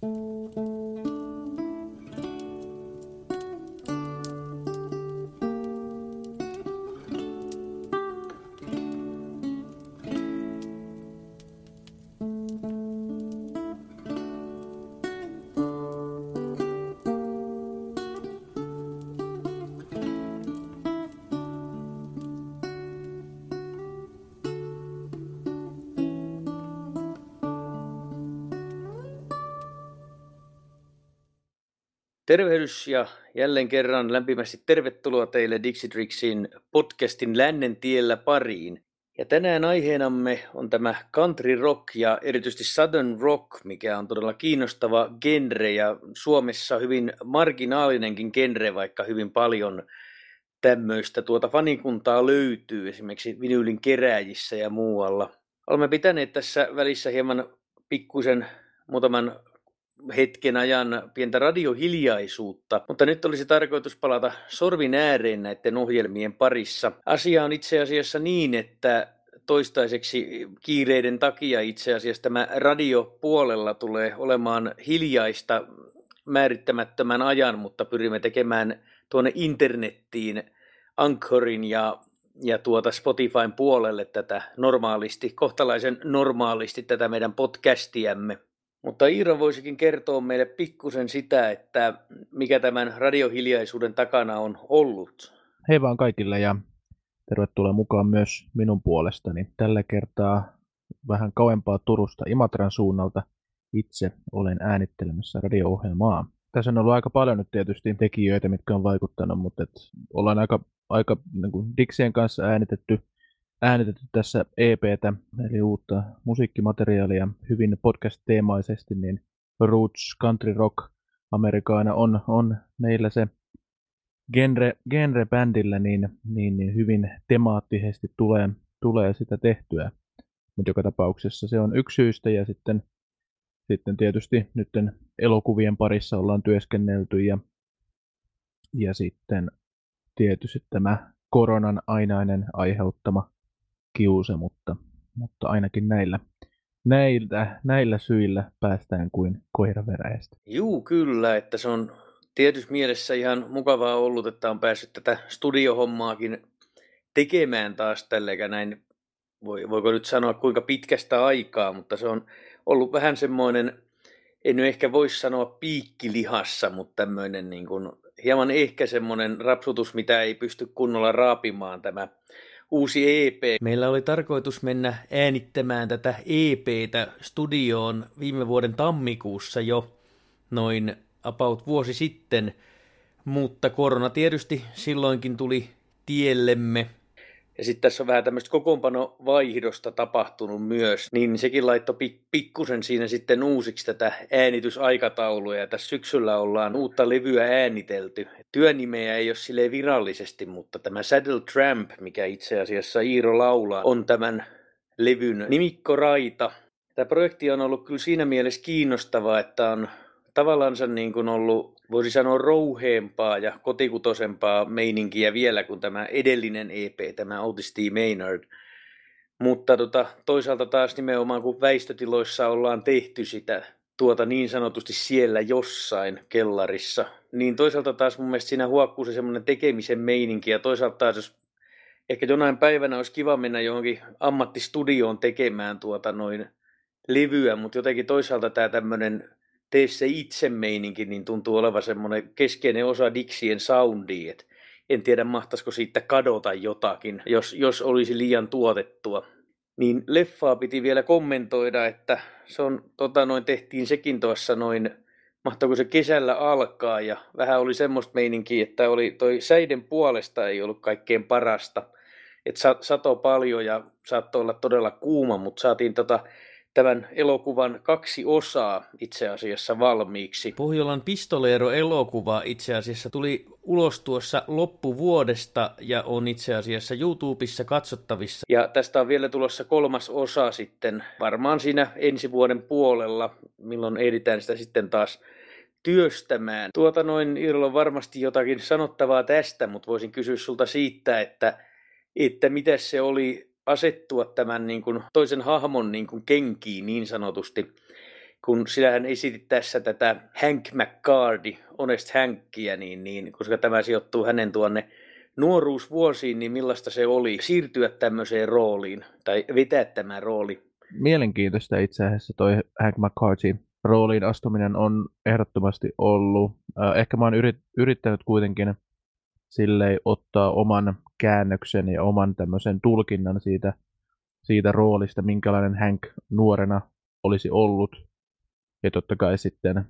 Música Tervehdys ja jälleen kerran lämpimästi tervetuloa teille Dixitrixin podcastin Lännen tiellä pariin. Ja tänään aiheenamme on tämä country rock ja erityisesti southern rock, mikä on todella kiinnostava genre ja Suomessa hyvin marginaalinenkin genre, vaikka hyvin paljon tämmöistä tuota fanikuntaa löytyy esimerkiksi vinyylin keräjissä ja muualla. Olemme pitäneet tässä välissä hieman pikkuisen muutaman hetken ajan pientä radiohiljaisuutta, mutta nyt olisi tarkoitus palata sorvin ääreen näiden ohjelmien parissa. Asia on itse asiassa niin, että toistaiseksi kiireiden takia itse asiassa tämä radiopuolella tulee olemaan hiljaista määrittämättömän ajan, mutta pyrimme tekemään tuonne internettiin Anchorin ja, ja tuota Spotifyn puolelle tätä normaalisti, kohtalaisen normaalisti tätä meidän podcastiamme. Mutta Iiro voisikin kertoa meille pikkusen sitä, että mikä tämän radiohiljaisuuden takana on ollut. Hei vaan kaikille ja tervetuloa mukaan myös minun puolestani. Tällä kertaa vähän kauempaa Turusta Imatran suunnalta itse olen äänittelemässä radio-ohjelmaa. Tässä on ollut aika paljon nyt tietysti tekijöitä, mitkä on vaikuttanut, mutta et ollaan aika, aika niin Dixien kanssa äänitetty äänitetty tässä EPtä, eli uutta musiikkimateriaalia hyvin podcast-teemaisesti, niin Roots Country Rock Amerikaana on, on meillä se genre, genre-bändillä niin, niin, niin hyvin temaattisesti tulee, tulee sitä tehtyä. Mutta joka tapauksessa se on yksi syystä ja sitten, sitten tietysti nyt elokuvien parissa ollaan työskennelty ja, ja sitten tietysti tämä koronan ainainen aiheuttama kiuse, mutta, mutta ainakin näillä, näillä, näillä syillä päästään kuin koiraveräjästä. Juu, kyllä, että se on tietysti mielessä ihan mukavaa ollut, että on päässyt tätä studiohommaakin tekemään taas tällekä näin, voi, voiko nyt sanoa kuinka pitkästä aikaa, mutta se on ollut vähän semmoinen, en nyt ehkä voisi sanoa piikkilihassa, mutta tämmöinen niin kuin, hieman ehkä semmoinen rapsutus, mitä ei pysty kunnolla raapimaan tämä uusi EP. Meillä oli tarkoitus mennä äänittämään tätä EPtä studioon viime vuoden tammikuussa jo noin about vuosi sitten, mutta korona tietysti silloinkin tuli tiellemme ja sitten tässä on vähän tämmöistä kokoonpanovaihdosta tapahtunut myös, niin sekin laittoi pik- pikkusen siinä sitten uusiksi tätä äänitysaikataulua. Ja tässä syksyllä ollaan uutta levyä äänitelty. Työnimeä ei ole sille virallisesti, mutta tämä Saddle Tramp, mikä itse asiassa Iiro laulaa, on tämän levyn nimikkoraita. Tämä projekti on ollut kyllä siinä mielessä kiinnostava, että on tavallaan niin kuin ollut voisi sanoa rouheempaa ja kotikutosempaa meininkiä vielä kuin tämä edellinen EP, tämä Otis T. Maynard. Mutta tota, toisaalta taas nimenomaan kun väistötiloissa ollaan tehty sitä tuota niin sanotusti siellä jossain kellarissa, niin toisaalta taas mun mielestä siinä huokkuu se semmoinen tekemisen meininki ja toisaalta taas jos ehkä jonain päivänä olisi kiva mennä johonkin ammattistudioon tekemään tuota noin levyä, mutta jotenkin toisaalta tämä tämmöinen tee se itse meininki, niin tuntuu olevan semmoinen keskeinen osa Dixien soundia, että en tiedä mahtaisiko siitä kadota jotakin, jos, jos olisi liian tuotettua. Niin leffaa piti vielä kommentoida, että se on, tota, noin tehtiin sekin tuossa noin, mahtaako se kesällä alkaa ja vähän oli semmoista meininkiä, että oli toi säiden puolesta ei ollut kaikkein parasta. Että sato paljon ja saattoi olla todella kuuma, mutta saatiin tota tämän elokuvan kaksi osaa itse asiassa valmiiksi. Pohjolan pistoleero-elokuva itse asiassa tuli ulos tuossa loppuvuodesta ja on itse asiassa YouTubessa katsottavissa. Ja tästä on vielä tulossa kolmas osa sitten varmaan siinä ensi vuoden puolella, milloin ehditään sitä sitten taas työstämään. Tuota noin, Irlo on varmasti jotakin sanottavaa tästä, mutta voisin kysyä sulta siitä, että, että mitä se oli asettua tämän niin kuin toisen hahmon niin kuin kenkiin niin sanotusti. kun sinähän esitit tässä tätä Hank McCardy, Honest Hankia, niin, niin koska tämä sijoittuu hänen tuonne nuoruusvuosiin, niin millaista se oli siirtyä tämmöiseen rooliin tai vetää tämä rooli? Mielenkiintoista itse asiassa toi Hank McCarthy rooliin astuminen on ehdottomasti ollut. Ehkä mä oon yrittänyt kuitenkin silleen ottaa oman käännöksen ja oman tämmöisen tulkinnan siitä, siitä roolista, minkälainen Hank nuorena olisi ollut. Ja totta kai sitten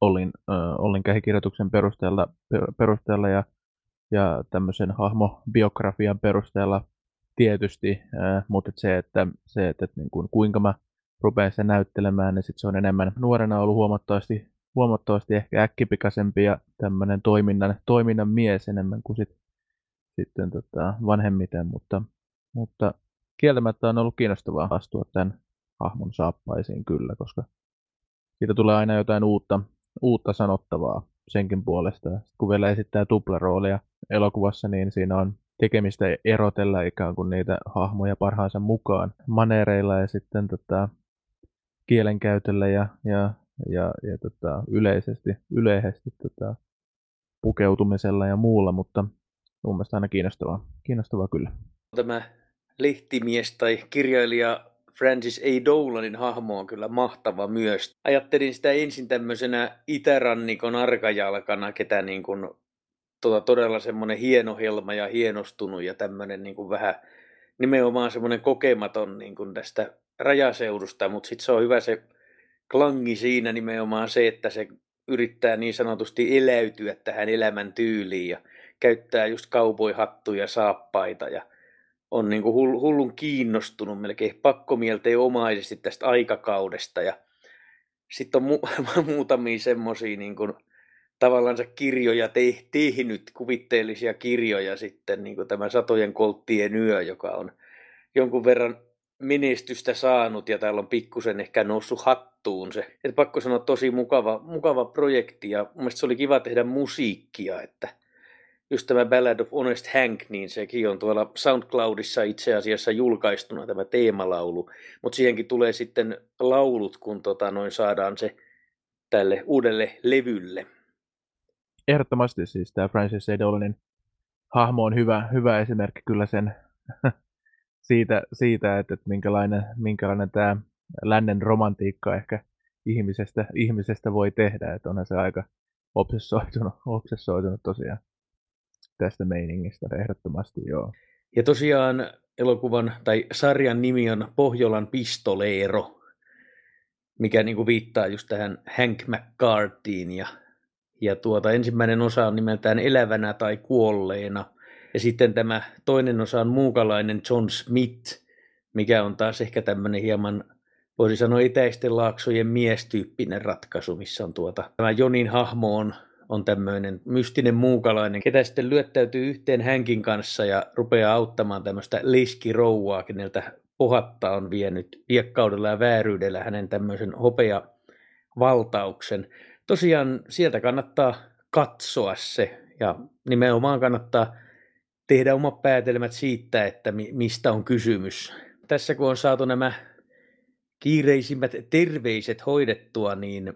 olin, äh, olin käsikirjoituksen perusteella, perusteella ja, ja tämmöisen hahmobiografian perusteella tietysti, äh, mutta se, että, se, että, että niin kuin, kuinka mä rupean sen näyttelemään, niin sit se on enemmän nuorena ollut huomattavasti, huomattavasti ehkä äkkipikaisempi ja tämmöinen toiminnan, toiminnan mies enemmän kuin sit, sitten tota, vanhemmiten, mutta, mutta kieltämättä on ollut kiinnostavaa astua tämän hahmon saappaisiin kyllä, koska siitä tulee aina jotain uutta, uutta sanottavaa senkin puolesta. Sitten kun vielä esittää tuplaroolia elokuvassa, niin siinä on tekemistä erotella ikään kuin niitä hahmoja parhaansa mukaan manereilla ja sitten tota, kielenkäytöllä ja, ja, ja, ja tota, yleisesti, yleisesti tota, pukeutumisella ja muulla, mutta mun mielestä aina kiinnostavaa, kiinnostavaa kyllä. Tämä lehtimies tai kirjailija Francis A. Dolanin hahmo on kyllä mahtava myös. Ajattelin sitä ensin tämmöisenä itärannikon arkajalkana, ketä niin kuin, tota, todella semmoinen hieno helma ja hienostunut ja tämmöinen niin kuin vähän nimenomaan semmoinen kokematon niin kuin tästä rajaseudusta, mutta sitten se on hyvä se klangi siinä nimenomaan se, että se yrittää niin sanotusti eläytyä tähän elämän tyyliin ja käyttää just kaupoihattuja, saappaita ja on niin kuin hullun kiinnostunut melkein pakkomielteenomaisesti tästä aikakaudesta ja sitten on mu- muutamia semmoisia niin kuin, tavallaan kirjoja te- tehnyt, kuvitteellisia kirjoja sitten, niin kuin tämä Satojen kolttien yö, joka on jonkun verran menestystä saanut ja täällä on pikkusen ehkä noussut hattuun se. Et pakko sanoa tosi mukava, mukava projekti ja mun se oli kiva tehdä musiikkia, että just tämä Ballad of Honest Hank, niin sekin on tuolla SoundCloudissa itse asiassa julkaistuna tämä teemalaulu, mutta siihenkin tulee sitten laulut, kun tota noin saadaan se tälle uudelle levylle. Ehdottomasti siis tämä Francis A. Dolanin hahmo on hyvä, hyvä esimerkki kyllä sen siitä, siitä että, että minkälainen, minkälainen tämä lännen romantiikka ehkä ihmisestä, ihmisestä voi tehdä, että onhan se aika obsessoitunut, obsessoitunut tosiaan tästä meiningistä ehdottomasti, joo. Ja tosiaan elokuvan tai sarjan nimi on Pohjolan pistoleero, mikä niin kuin viittaa just tähän Hank McCartyin ja, ja tuota, ensimmäinen osa on nimeltään Elävänä tai kuolleena – ja sitten tämä toinen osa on muukalainen John Smith, mikä on taas ehkä tämmöinen hieman, voisi sanoa itäisten laaksojen miestyyppinen ratkaisu, missä on tuota, tämä Jonin hahmo on, on tämmöinen mystinen muukalainen, ketä sitten lyöttäytyy yhteen hänkin kanssa ja rupeaa auttamaan tämmöistä leskirouvaa, keneltä pohatta on vienyt viekkaudella ja vääryydellä hänen tämmöisen hopea valtauksen. Tosiaan sieltä kannattaa katsoa se ja nimenomaan kannattaa tehdä omat päätelmät siitä, että mistä on kysymys. Tässä kun on saatu nämä kiireisimmät terveiset hoidettua, niin,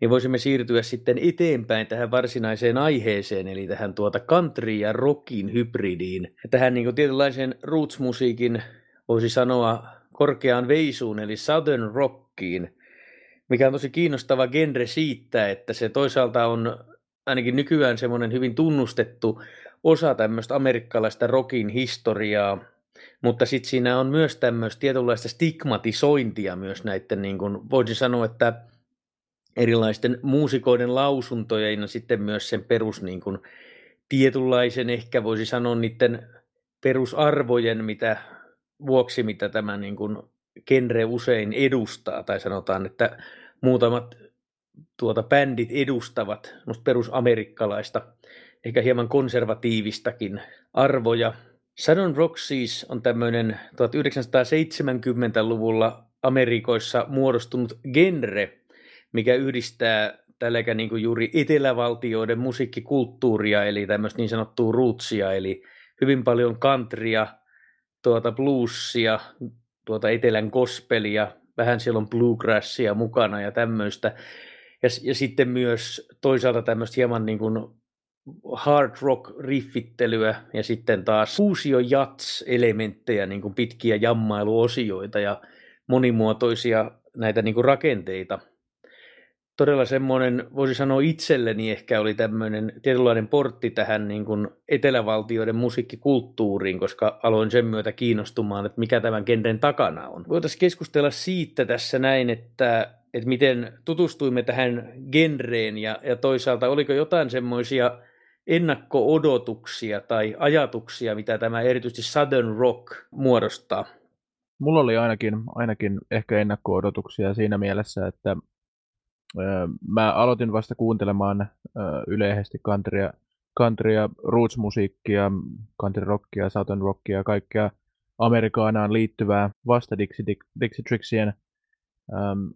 niin voisimme siirtyä sitten eteenpäin tähän varsinaiseen aiheeseen, eli tähän tuota country ja rockin hybridiin. Tähän niin tietynlaisen roots-musiikin voisi sanoa korkeaan veisuun, eli southern rockiin, mikä on tosi kiinnostava genre siitä, että se toisaalta on ainakin nykyään semmoinen hyvin tunnustettu osa tämmöistä amerikkalaista rockin historiaa, mutta sitten siinä on myös tämmöistä tietynlaista stigmatisointia myös näiden, niin kuin voisin sanoa, että erilaisten muusikoiden lausuntoja ja sitten myös sen perus niin kuin, tietynlaisen ehkä voisi sanoa niiden perusarvojen mitä, vuoksi, mitä tämä niin kuin, genre usein edustaa, tai sanotaan, että muutamat tuota, bändit edustavat perusamerikkalaista ehkä hieman konservatiivistakin arvoja. Saddon Rock siis on tämmöinen 1970-luvulla Amerikoissa muodostunut genre, mikä yhdistää tälläkä niin juuri etelävaltioiden musiikkikulttuuria, eli tämmöistä niin sanottua rootsia, eli hyvin paljon countrya, tuota bluesia, tuota etelän gospelia, vähän siellä on bluegrassia mukana ja tämmöistä. Ja, ja sitten myös toisaalta tämmöistä hieman niin kuin hard rock riffittelyä ja sitten taas fuusio jats elementtejä, niin kuin pitkiä jammailuosioita ja monimuotoisia näitä niin kuin rakenteita. Todella semmoinen, voisi sanoa itselleni ehkä oli tämmöinen tietynlainen portti tähän niin kuin etelävaltioiden musiikkikulttuuriin, koska aloin sen myötä kiinnostumaan, että mikä tämän genren takana on. Voitaisiin keskustella siitä tässä näin, että, että miten tutustuimme tähän genreen ja, ja toisaalta oliko jotain semmoisia ennakko-odotuksia tai ajatuksia, mitä tämä erityisesti Southern Rock muodostaa? Mulla oli ainakin, ainakin ehkä ennakko-odotuksia siinä mielessä, että mä aloitin vasta kuuntelemaan ö, yleisesti countrya, countrya, roots-musiikkia, country rockia, southern rockia kaikkea Amerikaanaan liittyvää vasta Dixie, Dixie äm,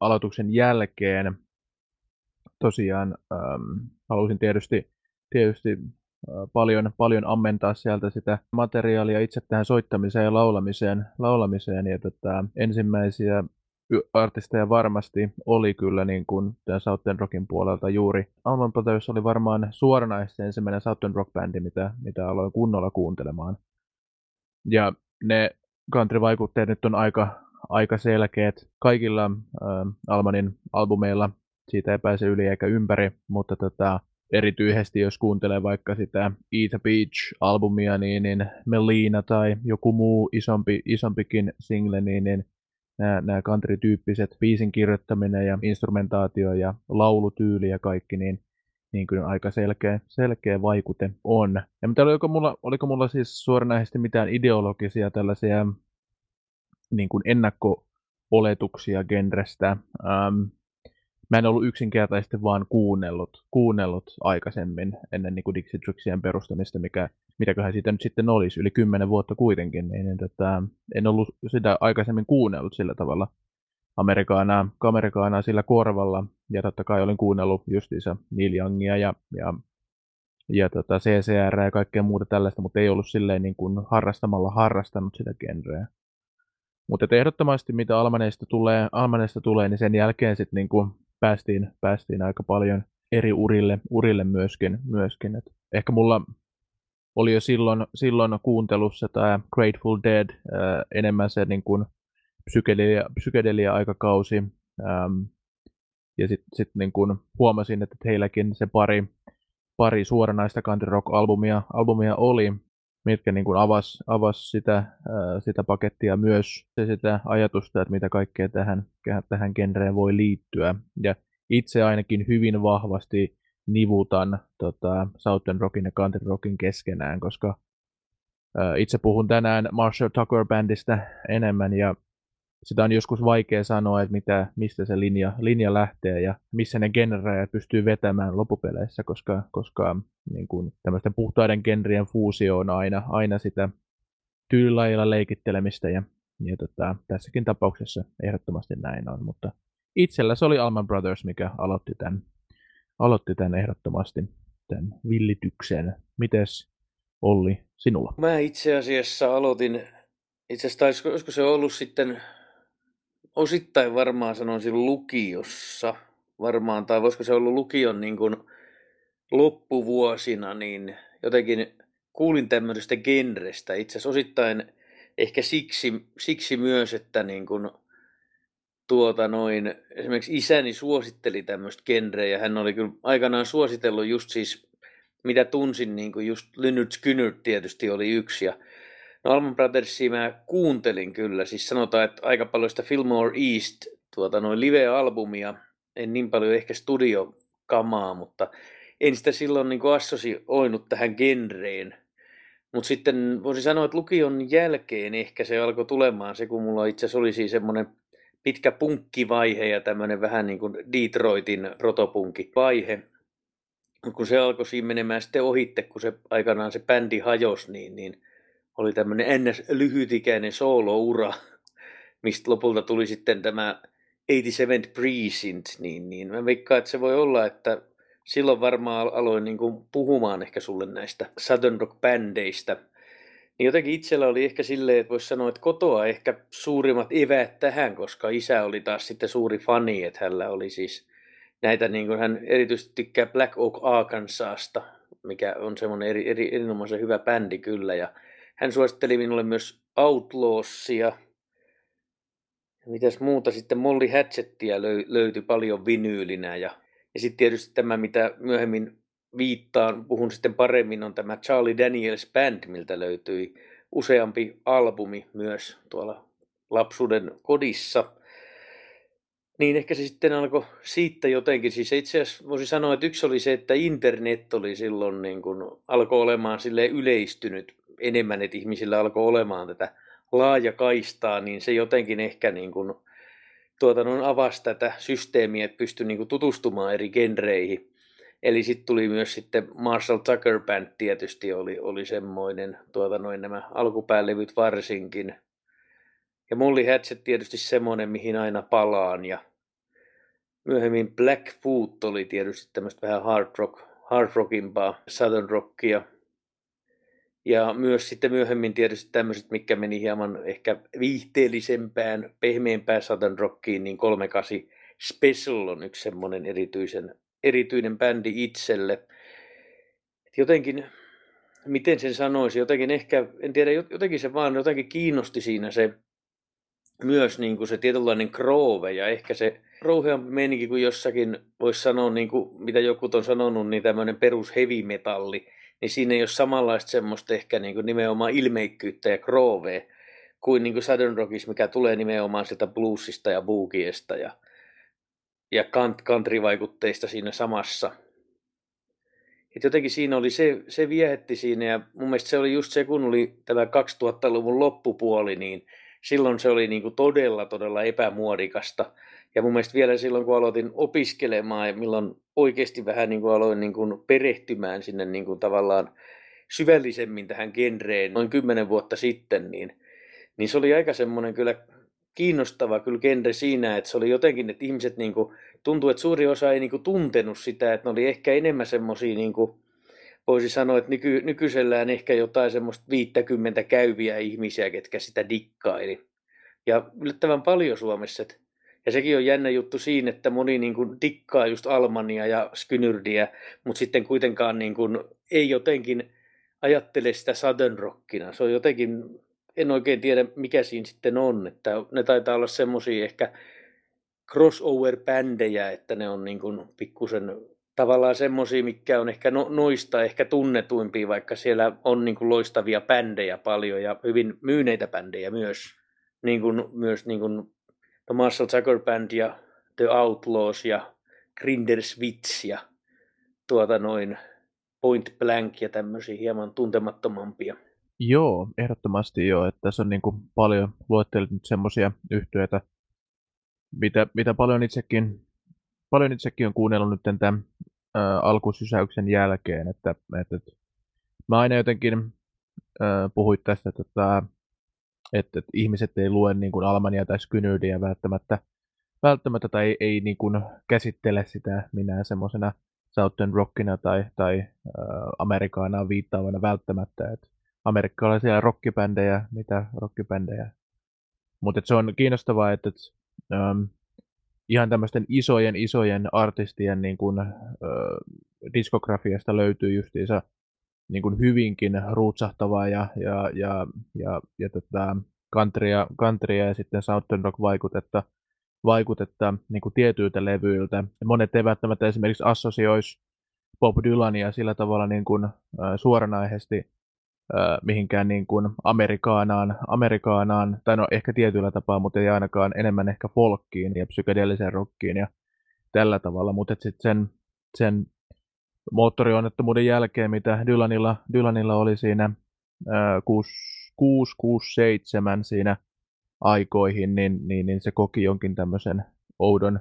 aloituksen jälkeen. Tosiaan äm, halusin tietysti tietysti paljon, paljon ammentaa sieltä sitä materiaalia itse tähän soittamiseen ja laulamiseen. laulamiseen ja tota, ensimmäisiä artisteja varmasti oli kyllä niin kuin tämän Southern Rockin puolelta juuri. Alman Brothers oli varmaan suoranaisesti ensimmäinen Southern Rock-bändi, mitä, mitä aloin kunnolla kuuntelemaan. Ja ne country-vaikutteet nyt on aika, aika selkeät kaikilla äh, Almanin albumeilla. Siitä ei pääse yli eikä ympäri, mutta tota, erityisesti jos kuuntelee vaikka sitä Eat a Beach-albumia, niin, niin Melina tai joku muu isompi, isompikin single, niin, niin nämä, nämä country-tyyppiset biisin kirjoittaminen ja instrumentaatio ja laulutyyli ja kaikki, niin, niin kyllä aika selkeä, selkeä vaikute on. Ja mitä oliko mulla, oliko mulla siis suoranaisesti mitään ideologisia tällaisia niin kuin ennakko-oletuksia genrestä? Ähm, mä en ollut yksinkertaisesti vaan kuunnellut, kuunnellut aikaisemmin ennen niin kuin Dixie Trixien perustamista, mikä, mitäköhän siitä nyt sitten olisi, yli kymmenen vuotta kuitenkin, niin, niin tota, en ollut sitä aikaisemmin kuunnellut sillä tavalla Amerikaanaa, Amerikaanaa sillä korvalla, ja totta kai olin kuunnellut justiinsa Neil Youngia ja, ja, ja tota CCR ja kaikkea muuta tällaista, mutta ei ollut silleen niin kuin harrastamalla harrastanut sitä genreä. Mutta ehdottomasti mitä Almaneista tulee, Almaneista tulee, niin sen jälkeen sitten niin päästiin, päästiin aika paljon eri urille, urille myöskin. myöskin. Et ehkä mulla oli jo silloin, silloin kuuntelussa tämä Grateful Dead ää, enemmän se niin kuin psykedelia, psykedelia-aikakausi. Ähm, ja sitten sit niin kuin huomasin, että heilläkin se pari, pari suoranaista country rock-albumia albumia oli, mitkä niin kuin avas, avas sitä, sitä pakettia myös se sitä ajatusta, että mitä kaikkea tähän, tähän genreen voi liittyä. Ja itse ainakin hyvin vahvasti nivutan tota, Southern Rockin ja Country Rockin keskenään, koska itse puhun tänään Marshall Tucker Bandista enemmän ja sitä on joskus vaikea sanoa, että mitä, mistä se linja, linja lähtee ja missä ne genrejä pystyy vetämään loppupeleissä, koska, koska niin kuin, tämmöisten puhtaiden genrien fuusio on aina, aina sitä tyylilajilla leikittelemistä ja, ja tota, tässäkin tapauksessa ehdottomasti näin on, mutta itsellä se oli Alman Brothers, mikä aloitti tämän, aloitti tämän ehdottomasti tämän villityksen. Mites Olli sinulla? Mä itse asiassa aloitin, itse asiassa olisiko se ollut sitten osittain varmaan sanoisin lukiossa, varmaan, tai voisiko se ollut lukion niin kuin loppuvuosina, niin jotenkin kuulin tämmöisestä genrestä. Itse asiassa osittain ehkä siksi, siksi myös, että niin kuin, tuota noin, esimerkiksi isäni suositteli tämmöistä genreä, ja hän oli kyllä aikanaan suositellut just siis, mitä tunsin, niin kuin just Lynyrd Skynyrd tietysti oli yksi, ja No Alman Brothersia mä kuuntelin kyllä, siis sanotaan, että aika paljon sitä Fillmore East tuota, noin live-albumia, en niin paljon ehkä studiokamaa, mutta en sitä silloin niin assosioinut tähän genreen. Mutta sitten voisi sanoa, että lukion jälkeen ehkä se alkoi tulemaan se, kun mulla itse asiassa oli siis semmoinen pitkä punkkivaihe ja tämmöinen vähän niin kuin Detroitin rotopunkkivaihe. Kun se alkoi siinä menemään sitten ohitte, kun se aikanaan se bändi hajosi, niin, niin oli tämmöinen ennäs lyhytikäinen sooloura, mistä lopulta tuli sitten tämä 87 Precinct, niin, niin mä veikkaan, että se voi olla, että silloin varmaan aloin niin kuin puhumaan ehkä sulle näistä Southern Rock-bändeistä. Niin jotenkin itsellä oli ehkä silleen, että voisi sanoa, että kotoa ehkä suurimmat eväät tähän, koska isä oli taas sitten suuri fani, että hänellä oli siis näitä, niin kuin hän erityisesti tykkää Black Oak Arkansasta, mikä on semmoinen eri, eri, erinomaisen hyvä bändi kyllä, ja hän suositteli minulle myös Outlawsia, mitäs muuta, sitten Molly Hatchettia löy, löytyi paljon vinyylinä, ja, ja sitten tietysti tämä, mitä myöhemmin viittaan, puhun sitten paremmin, on tämä Charlie Daniels Band, miltä löytyi useampi albumi myös tuolla lapsuuden kodissa. Niin ehkä se sitten alkoi siitä jotenkin. Siis itse asiassa voisi sanoa, että yksi oli se, että internet oli silloin niin kuin, alkoi olemaan sille yleistynyt enemmän, että ihmisillä alkoi olemaan tätä laajakaistaa, niin se jotenkin ehkä niin kuin, tuota, no, avasi tätä systeemiä, että pystyi niin kuin, tutustumaan eri genreihin. Eli sitten tuli myös sitten Marshall Tucker Band tietysti oli, oli semmoinen, tuota noin nämä alkupäälevyt varsinkin. Ja Molly Hatchet tietysti semmoinen, mihin aina palaan. Ja myöhemmin Blackfoot oli tietysti tämmöistä vähän hard, rock, hard rockimpaa, southern rockia. Ja myös sitten myöhemmin tietysti tämmöiset, mikä meni hieman ehkä viihteellisempään, pehmeämpään southern rockiin, niin 38 Special on yksi semmoinen erityisen erityinen bändi itselle. Jotenkin, miten sen sanoisi, jotenkin ehkä, en tiedä, jotenkin se vaan jotenkin kiinnosti siinä se myös niin kuin se tietynlainen kroove ja ehkä se rouheampi meininki kuin jossakin, voisi sanoa, niin kuin, mitä joku on sanonut, niin tämmöinen perus heavy metalli, niin siinä ei ole samanlaista semmoista ehkä niin kuin nimenomaan ilmeikkyyttä ja kroovea kuin, niin kuin Southern Rockissa, mikä tulee nimenomaan sieltä bluesista ja boogiesta ja ja country-vaikutteista siinä samassa. Et jotenkin siinä oli se, se viehetti siinä ja mun mielestä se oli just se, kun oli tämä 2000-luvun loppupuoli, niin silloin se oli niin kuin todella, todella epämuodikasta. Ja mun mielestä vielä silloin, kun aloitin opiskelemaan ja milloin oikeasti vähän niin kuin aloin niin kuin perehtymään sinne niin kuin tavallaan syvällisemmin tähän genreen noin kymmenen vuotta sitten, niin, niin se oli aika semmoinen kyllä kiinnostava kyllä genre siinä, että se oli jotenkin, että ihmiset niin kuin, tuntuu, että suuri osa ei niin kuin, tuntenut sitä, että ne oli ehkä enemmän semmoisia, niin kuin, voisi sanoa, että nyky, nykyisellään ehkä jotain semmoista 50 käyviä ihmisiä, ketkä sitä dikkaili. Ja yllättävän paljon Suomessa. Että, ja sekin on jännä juttu siinä, että moni niin kuin, dikkaa just Almania ja Skynyrdiä, mutta sitten kuitenkaan niin kuin, ei jotenkin ajattele sitä Southern Rockina. Se on jotenkin en oikein tiedä, mikä siinä sitten on. Että ne taitaa olla semmoisia ehkä crossover-bändejä, että ne on niin kuin pikkusen tavallaan semmoisia, mikä on ehkä no, noista ehkä tunnetuimpia, vaikka siellä on niin kuin loistavia bändejä paljon ja hyvin myyneitä bändejä myös. Niin kuin, myös niin kuin The Marshall Tucker Band ja The Outlaws ja Grinderswitz ja tuota noin Point Blank ja tämmöisiä hieman tuntemattomampia. Joo, ehdottomasti joo. Että tässä on niin kuin paljon luettelit nyt semmoisia yhtiöitä, mitä, mitä paljon itsekin, paljon itsekin on kuunnellut nyt tämän ää, alkusysäyksen jälkeen, että, että, että mä aina jotenkin ää, puhuit tästä, että, että, että, että ihmiset ei lue niin kuin Almania tai Skynyrdiä välttämättä, välttämättä tai ei, ei niin kuin käsittele sitä minä semmoisena Southern Rockina tai, tai äh, Amerikaanaan viittaavana välttämättä. Että amerikkalaisia rockibändejä, mitä rockibändejä. Mutta se on kiinnostavaa, että et, um, ihan tämmöisten isojen, isojen artistien niin kun, uh, diskografiasta löytyy justiinsa niin kun hyvinkin ruutsahtavaa ja, ja, ja, ja, ja tätä countrya, countrya ja sitten Southern Rock vaikutetta, niin kuin tietyiltä levyiltä. Monet ei välttämättä esimerkiksi assosioisi Bob Dylania sillä tavalla niin kuin, uh, suoranaisesti mihinkään niin kuin Amerikaanaan, Amerikaanaan, tai no ehkä tietyllä tapaa, mutta ei ainakaan enemmän ehkä folkkiin ja psykedeelliseen rockiin ja tällä tavalla, mutta sitten sen, sen moottorionnettomuuden jälkeen, mitä Dylanilla, Dylanilla oli siinä 6-7 siinä aikoihin, niin, niin, niin, se koki jonkin tämmöisen oudon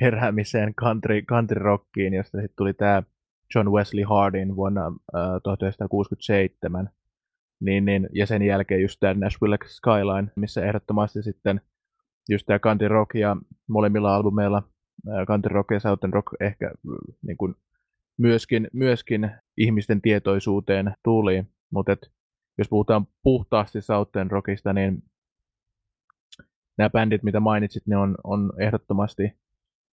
heräämiseen country, country rockiin, josta sitten tuli tämä John Wesley Hardin vuonna äh, 1967. Niin, niin, ja sen jälkeen just tämä Nashville Skyline, missä ehdottomasti sitten just tämä country rock ja molemmilla albumeilla country rock ja southern rock ehkä niin kuin myöskin, myöskin ihmisten tietoisuuteen tuli. Mutta jos puhutaan puhtaasti Southern Rockista, niin nämä bändit, mitä mainitsit, ne on, on ehdottomasti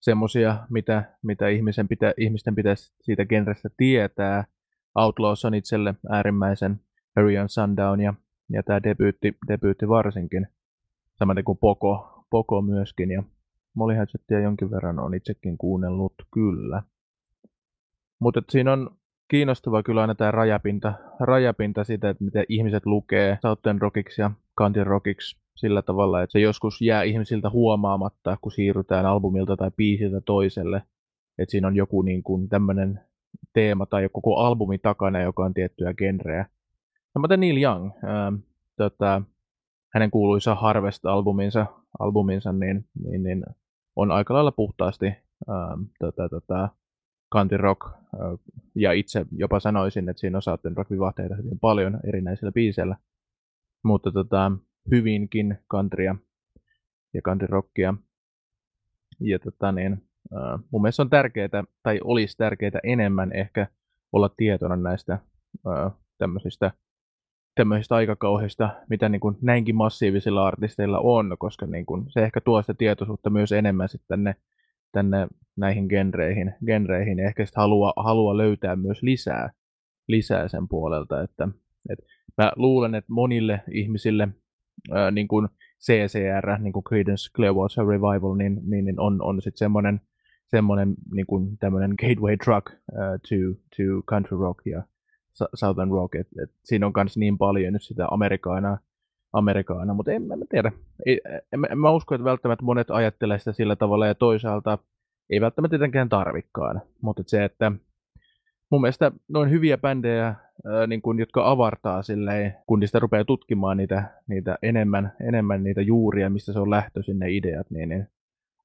semmoisia, mitä, mitä ihmisen pitä, ihmisten pitäisi siitä genrestä tietää. Outlaws on itselle äärimmäisen Harry on Sundown ja, ja tämä debyytti, debyytti varsinkin. Samaten kuin Poco, Poco myöskin. Ja Molly Hatchettia jonkin verran on itsekin kuunnellut kyllä. Mutta siinä on kiinnostava kyllä aina tämä rajapinta, rajapinta sitä, että miten ihmiset lukee Southern Rockiksi ja Country Rockiksi sillä tavalla, että se joskus jää ihmisiltä huomaamatta, kun siirrytään albumilta tai biisiltä toiselle. Että siinä on joku niin kuin tämmöinen teema tai koko albumi takana, joka on tiettyä genreä. Samaten Neil Young, ää, tota, hänen kuuluisa Harvest-albuminsa, albuminsa, niin, niin, niin on aika lailla puhtaasti ää, tota, tota, country rock, ää, ja itse jopa sanoisin, että siinä on saatten rock-vivahteita hyvin paljon erinäisillä biiseillä. Mutta tota, hyvinkin countrya ja country rockia. Ja tota niin, mun mielestä on tärkeää, tai olisi tärkeää enemmän ehkä olla tietona näistä tämmöisistä, tämmöisistä aikakauhista, mitä niin kuin näinkin massiivisilla artisteilla on, koska niin kuin se ehkä tuo sitä tietoisuutta myös enemmän sitten tänne, tänne näihin genreihin, genreihin. Ja ehkä sitten haluaa, haluaa löytää myös lisää, lisää sen puolelta, että, että mä luulen, että monille ihmisille ää, niin kuin CCR, niin kuin Creedence Clearwater Revival, niin, niin, niin on, on sitten semmoinen, semmoinen niin kuin tämmöinen gateway drug uh, to, to country rock ja southern rock, et, et siinä on myös niin paljon nyt sitä Amerikaana, Amerikaana, mutta en, en mä tiedä. Ei, en, en mä usko, että välttämättä monet ajattelee sitä sillä tavalla ja toisaalta ei välttämättä tietenkään tarvikkaan, mutta se, että mun mielestä noin hyviä bändejä, ää, niin kun, jotka avartaa silleen, kun niistä rupeaa tutkimaan niitä, niitä enemmän, enemmän niitä juuria, mistä se on lähtöisin ne ideat, niin, niin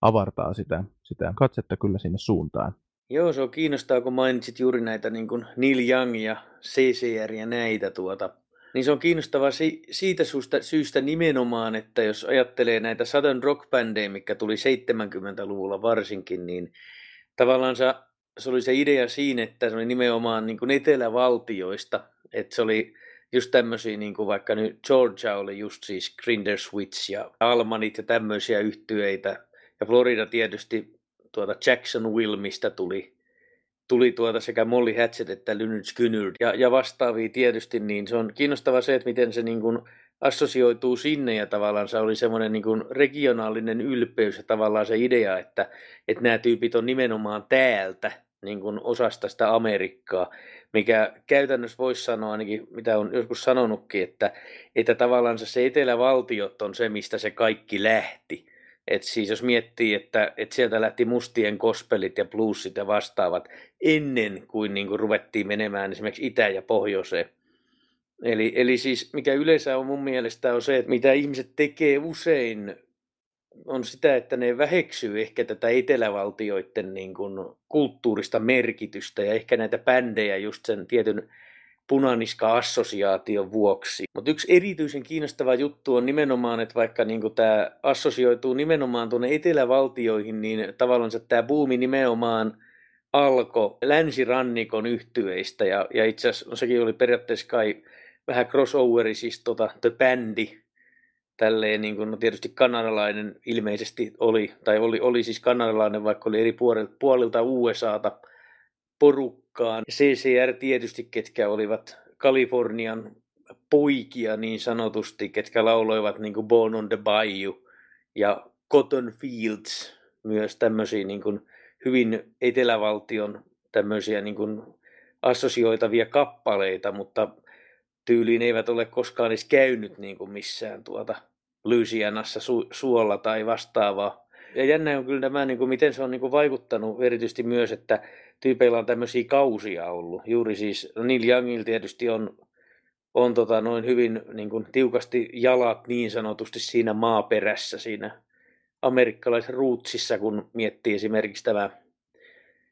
avartaa sitä, sitä katsetta kyllä sinne suuntaan. Joo, se on kiinnostaa, kun mainitsit juuri näitä niin kuin Neil Young ja CCR ja näitä tuota. Niin se on kiinnostavaa si- siitä syystä, syystä nimenomaan, että jos ajattelee näitä Southern rock-bändejä, mikä tuli 70-luvulla varsinkin, niin tavallaan se oli se idea siinä, että se oli nimenomaan niin kuin etelävaltioista, että se oli just tämmöisiä, niin kuin vaikka nyt Georgia oli just siis Grinder Switch ja Almanit ja tämmöisiä yhtyeitä, ja Florida tietysti tuota Jackson Will, mistä tuli, tuli tuota sekä Molly Hatchet että Lynyrd Skynyrd ja, ja vastaavia tietysti, niin se on kiinnostava se, että miten se niin kuin assosioituu sinne ja tavallaan se oli semmoinen niin kuin regionaalinen ylpeys ja tavallaan se idea, että, että nämä tyypit on nimenomaan täältä, niin kuin osasta sitä Amerikkaa, mikä käytännössä voisi sanoa ainakin, mitä on joskus sanonutkin, että, että tavallaan se etelävaltiot on se, mistä se kaikki lähti. Et siis jos miettii, että, että sieltä lähti mustien kospelit ja bluesit ja vastaavat ennen kuin, niin kuin ruvettiin menemään esimerkiksi itä- ja pohjoiseen. Eli, eli siis mikä yleensä on mun mielestä on se, että mitä ihmiset tekee usein on sitä, että ne väheksyy ehkä tätä etelävaltioiden niin kuin kulttuurista merkitystä ja ehkä näitä bändejä just sen tietyn punaniska-assosiaation vuoksi. Mutta yksi erityisen kiinnostava juttu on nimenomaan, että vaikka niin tämä assosioituu nimenomaan tuonne etelävaltioihin, niin tavallaan tämä buumi nimenomaan alkoi länsirannikon yhtyeistä ja, ja itse asiassa no sekin oli periaatteessa kai vähän crossoveri, siis tota, The Bandi, tälleen niin kuin, no tietysti kanadalainen ilmeisesti oli, tai oli, oli siis kanadalainen, vaikka oli eri puolilta, puolilta USAta porukkaan. CCR tietysti, ketkä olivat Kalifornian poikia niin sanotusti, ketkä lauloivat niin kuin Born on the Bayou ja Cotton Fields, myös tämmöisiä niin kuin hyvin etelävaltion tämmöisiä niin kuin assosioitavia kappaleita, mutta tyyliin eivät ole koskaan edes käynyt niin kuin missään tuota Louisianassa su- suolla tai vastaavaa. Ja jännä on kyllä tämä, niin kuin, miten se on niin kuin, vaikuttanut erityisesti myös, että tyypeillä on tämmöisiä kausia ollut. Juuri siis Neil Youngilla tietysti on, on tota, noin hyvin niin kuin, tiukasti jalat niin sanotusti siinä maaperässä, siinä amerikkalaisessa rootsissa, kun miettii esimerkiksi tämä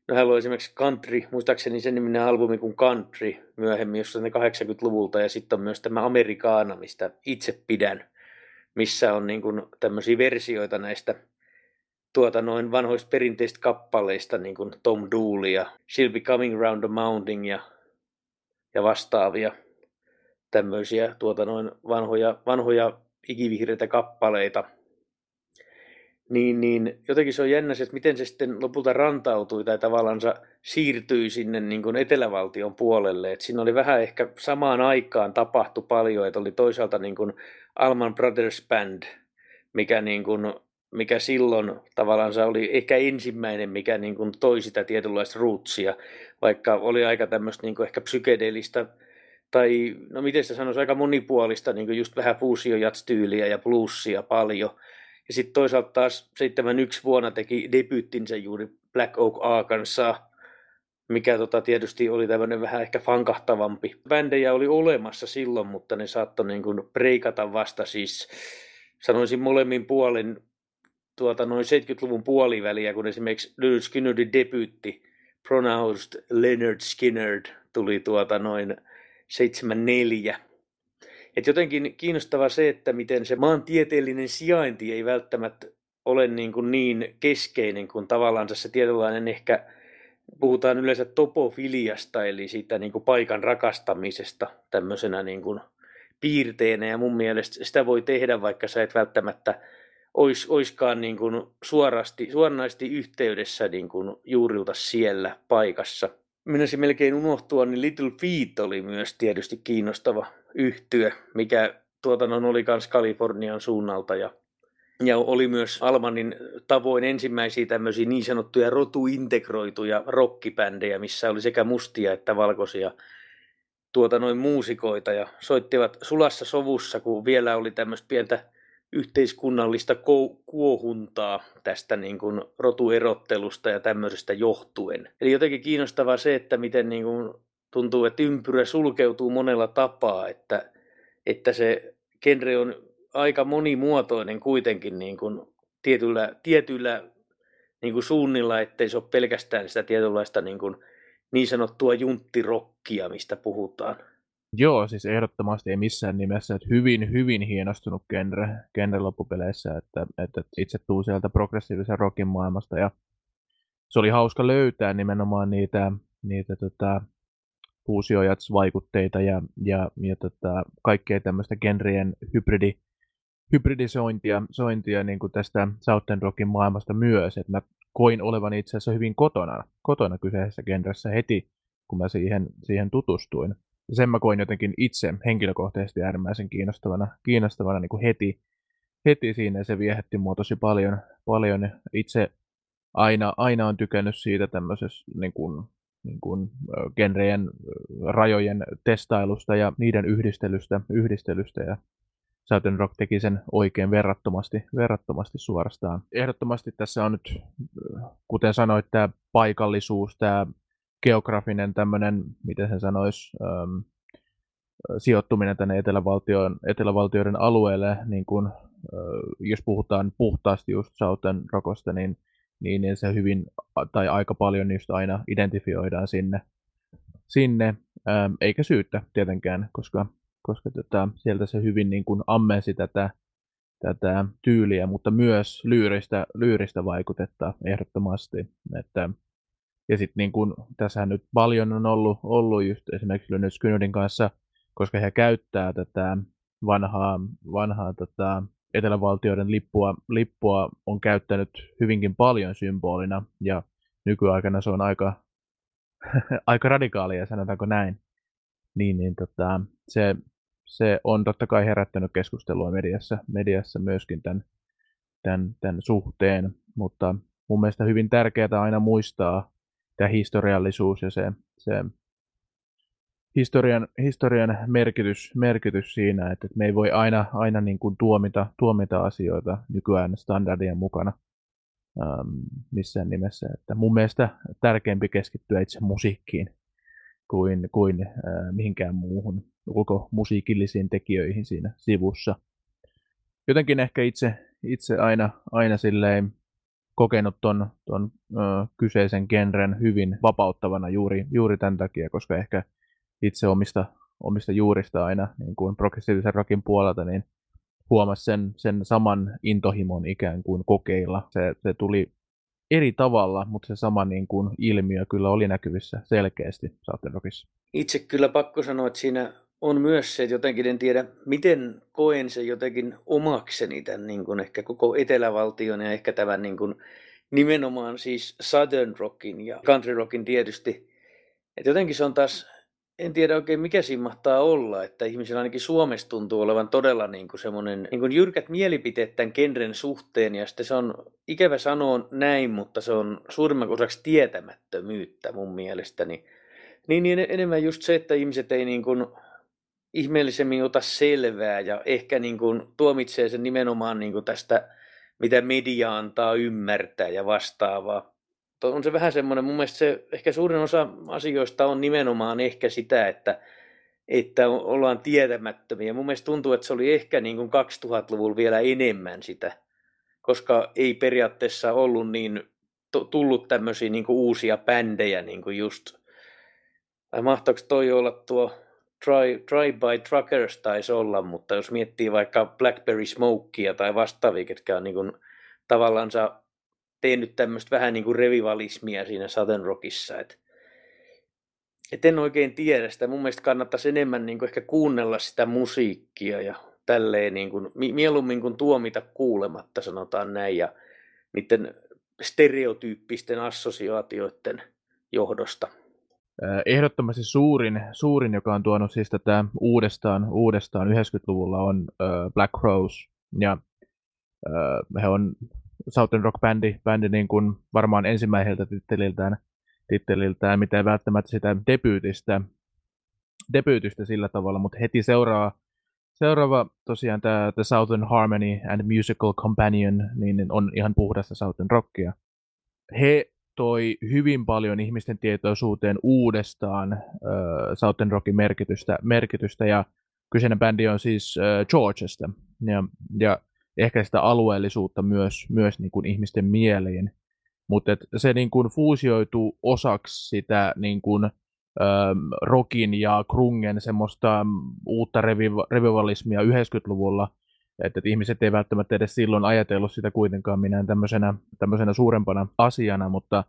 No hän oli esimerkiksi Country, muistaakseni sen niminen albumi kuin Country myöhemmin, jossa ne 80-luvulta, ja sitten on myös tämä Amerikaana, mistä itse pidän, missä on niin kuin tämmöisiä versioita näistä tuota noin vanhoista perinteistä kappaleista, niin kuin Tom Dooley ja She'll Be Coming Round the Mountain ja, ja vastaavia. tämmöisiä tuota noin vanhoja, vanhoja ikivihreitä kappaleita. Niin, niin jotenkin se on jännä että miten se sitten lopulta rantautui tai tavallaan siirtyi sinne niin kuin etelävaltion puolelle. Et siinä oli vähän ehkä samaan aikaan tapahtu paljon, että oli toisaalta niin kuin Alman Brothers Band, mikä, niin kuin, mikä silloin tavallaan se oli ehkä ensimmäinen, mikä niin kuin toi sitä tietynlaista rootsia, vaikka oli aika tämmöistä niin kuin ehkä psykedeellistä tai no miten se sanoisi, aika monipuolista, niin kuin just vähän fuusiojats-tyyliä ja bluesia paljon. Ja sitten toisaalta taas 71 vuonna teki debyyttinsä juuri Black Oak Arkansas, mikä tota tietysti oli tämmöinen vähän ehkä fankahtavampi. Bändejä oli olemassa silloin, mutta ne saattoi niin kuin breikata vasta siis, sanoisin molemmin puolin tuota noin 70-luvun puoliväliä, kun esimerkiksi Lynyrd Skynyrdin debyytti Pronounced Leonard Skinnerd tuli tuota noin 74. Et jotenkin kiinnostava se, että miten se maantieteellinen sijainti ei välttämättä ole niin, kuin niin keskeinen kuin tavallaan se tietynlainen ehkä puhutaan yleensä topofiliasta, eli siitä niin kuin paikan rakastamisesta tämmöisenä niin kuin piirteenä, ja mun mielestä sitä voi tehdä, vaikka sä et välttämättä ois, oiskaan niin kuin suorasti, suoranaisesti yhteydessä niin kuin juurilta siellä paikassa. Minäsi melkein unohtua, niin Little Feet oli myös tietysti kiinnostava yhtyö, mikä tuotannon oli myös Kalifornian suunnalta ja ja oli myös Almanin tavoin ensimmäisiä tämmöisiä niin sanottuja rotuintegroituja rockipändejä, missä oli sekä mustia että valkoisia tuota noin muusikoita ja soittivat sulassa sovussa, kun vielä oli tämmöistä pientä yhteiskunnallista kuohuntaa tästä niin kuin rotuerottelusta ja tämmöisestä johtuen. Eli jotenkin kiinnostavaa se, että miten niin kuin tuntuu, että ympyrä sulkeutuu monella tapaa, että, että se genre on aika monimuotoinen kuitenkin niin kuin tietyllä, tietyllä niin kuin suunnilla, ettei se ole pelkästään sitä tietynlaista niin, kuin niin sanottua junttirokkia, mistä puhutaan. Joo, siis ehdottomasti ei missään nimessä, että hyvin, hyvin hienostunut genre, genre loppupeleissä, että, että itse tuu sieltä progressiivisen rockin maailmasta ja se oli hauska löytää nimenomaan niitä, niitä tota, fuusiojats-vaikutteita ja, ja, ja tota, kaikkea tämmöistä genrien hybridi, hybridisointia sointia niin kuin tästä Southern Rockin maailmasta myös, että mä koin olevan itse asiassa hyvin kotona, kotona kyseisessä genressä heti, kun mä siihen, siihen tutustuin. Sen mä koin jotenkin itse henkilökohtaisesti äärimmäisen kiinnostavana, kiinnostavana niin kuin heti, heti siinä, se viehätti mua tosi paljon. paljon. Itse aina, aina on tykännyt siitä tämmöisestä niin kuin, niin kuin, genrejen rajojen testailusta ja niiden yhdistelystä, yhdistelystä ja Southern Rock teki sen oikein verrattomasti, verrattomasti suorastaan. Ehdottomasti tässä on nyt, kuten sanoit, tämä paikallisuus, tämä geografinen tämmöinen, miten sen sanoisi, ähm, sijoittuminen tänne etelävaltioiden, etelävaltioiden alueelle, niin kun, äh, jos puhutaan puhtaasti just Southern Rockosta, niin, niin, niin se hyvin, tai aika paljon just aina identifioidaan sinne, sinne ähm, eikä syyttä tietenkään, koska koska tota, sieltä se hyvin niin kuin ammensi tätä, tätä tyyliä, mutta myös lyyristä, lyyristä vaikutetta ehdottomasti. Että, ja sitten niin kuin, tässähän nyt paljon on ollut, ollut just esimerkiksi Lynyrd Skynyrdin kanssa, koska he käyttää tätä vanhaa, vanhaa tota, etelävaltioiden lippua, lippua on käyttänyt hyvinkin paljon symbolina, ja nykyaikana se on aika, aika radikaalia, sanotaanko näin. Niin, niin tota, se se on totta kai herättänyt keskustelua mediassa, mediassa myöskin tämän, tämän, tämän suhteen, mutta mun mielestä hyvin tärkeää aina muistaa tämä historiallisuus ja se, se historian, historian merkitys, merkitys siinä, että me ei voi aina, aina niin kuin tuomita, tuomita asioita nykyään standardien mukana ähm, missään nimessä. Että mun mielestä tärkeämpi keskittyä itse musiikkiin kuin, kuin äh, mihinkään muuhun ulkomusiikillisiin tekijöihin siinä sivussa. Jotenkin ehkä itse, itse aina, aina silleen kokenut ton, ton ö, kyseisen genren hyvin vapauttavana juuri, juuri tämän takia, koska ehkä itse omista, omista juurista aina niin kuin progressiivisen rockin puolelta, niin huomasi sen, sen saman intohimon ikään kuin kokeilla. Se, se tuli eri tavalla, mutta se sama niin kuin ilmiö kyllä oli näkyvissä selkeästi Southern Rockissa. Itse kyllä pakko sanoa, että siinä on myös se, että jotenkin en tiedä, miten koen se jotenkin omakseni tämän niin kuin ehkä koko etelävaltion ja ehkä tämän niin kuin nimenomaan siis Southern Rockin ja Country Rockin tietysti. Että jotenkin se on taas, en tiedä oikein mikä siinä mahtaa olla, että ihmisillä ainakin Suomessa tuntuu olevan todella niin kuin semmoinen niin kuin jyrkät mielipiteet tämän genren suhteen ja sitten se on ikävä sanoa näin, mutta se on suurimman osaksi tietämättömyyttä mun mielestäni. Niin, niin enemmän just se, että ihmiset ei niin kuin ihmeellisemmin ota selvää ja ehkä niin kuin tuomitsee sen nimenomaan niin kuin tästä, mitä media antaa ymmärtää ja vastaavaa. On se vähän semmoinen, mun mielestä se, ehkä suurin osa asioista on nimenomaan ehkä sitä, että, että ollaan tietämättömiä. Mun mielestä tuntuu, että se oli ehkä niin kuin 2000-luvulla vielä enemmän sitä, koska ei periaatteessa ollut niin tullut tämmöisiä niin kuin uusia bändejä niin kuin just, vai mahtaako toi olla tuo Try, by Truckers taisi olla, mutta jos miettii vaikka Blackberry Smokea tai vastaavia, ketkä on niin kuin, tavallaan tehnyt tämmöistä vähän niin kuin revivalismia siinä Southern Rockissa, että et en oikein tiedä sitä. Mun mielestä kannattaisi enemmän niin kuin ehkä kuunnella sitä musiikkia ja tälleen niin kuin, mieluummin kuin tuomita kuulematta, sanotaan näin, ja niiden stereotyyppisten assosiaatioiden johdosta. Ehdottomasti suurin, suurin, joka on tuonut siis tätä uudestaan, uudestaan 90-luvulla on Black Rose. Ja he on Southern Rock-bändi, bändi niin kuin varmaan ensimmäiseltä titteliltään, titteliltään, mitä ei välttämättä sitä debyytistä, debyytistä sillä tavalla, mutta heti seuraa, seuraava tosiaan tämä The Southern Harmony and Musical Companion, niin on ihan puhdasta Southern Rockia. He toi hyvin paljon ihmisten tietoisuuteen uudestaan äh, Southern Rockin merkitystä, merkitystä ja kyseinen bändi on siis äh, Georgesta ja, ja ehkä sitä alueellisuutta myös, myös niin kuin ihmisten mieleen. Mutta se niin kuin fuusioituu osaksi sitä niin kuin, ähm, rockin ja krungen semmoista uutta reviv- revivalismia 90-luvulla, että, ihmiset ei välttämättä edes silloin ajatellut sitä kuitenkaan minään tämmöisenä, tämmöisenä suurempana asiana, mutta,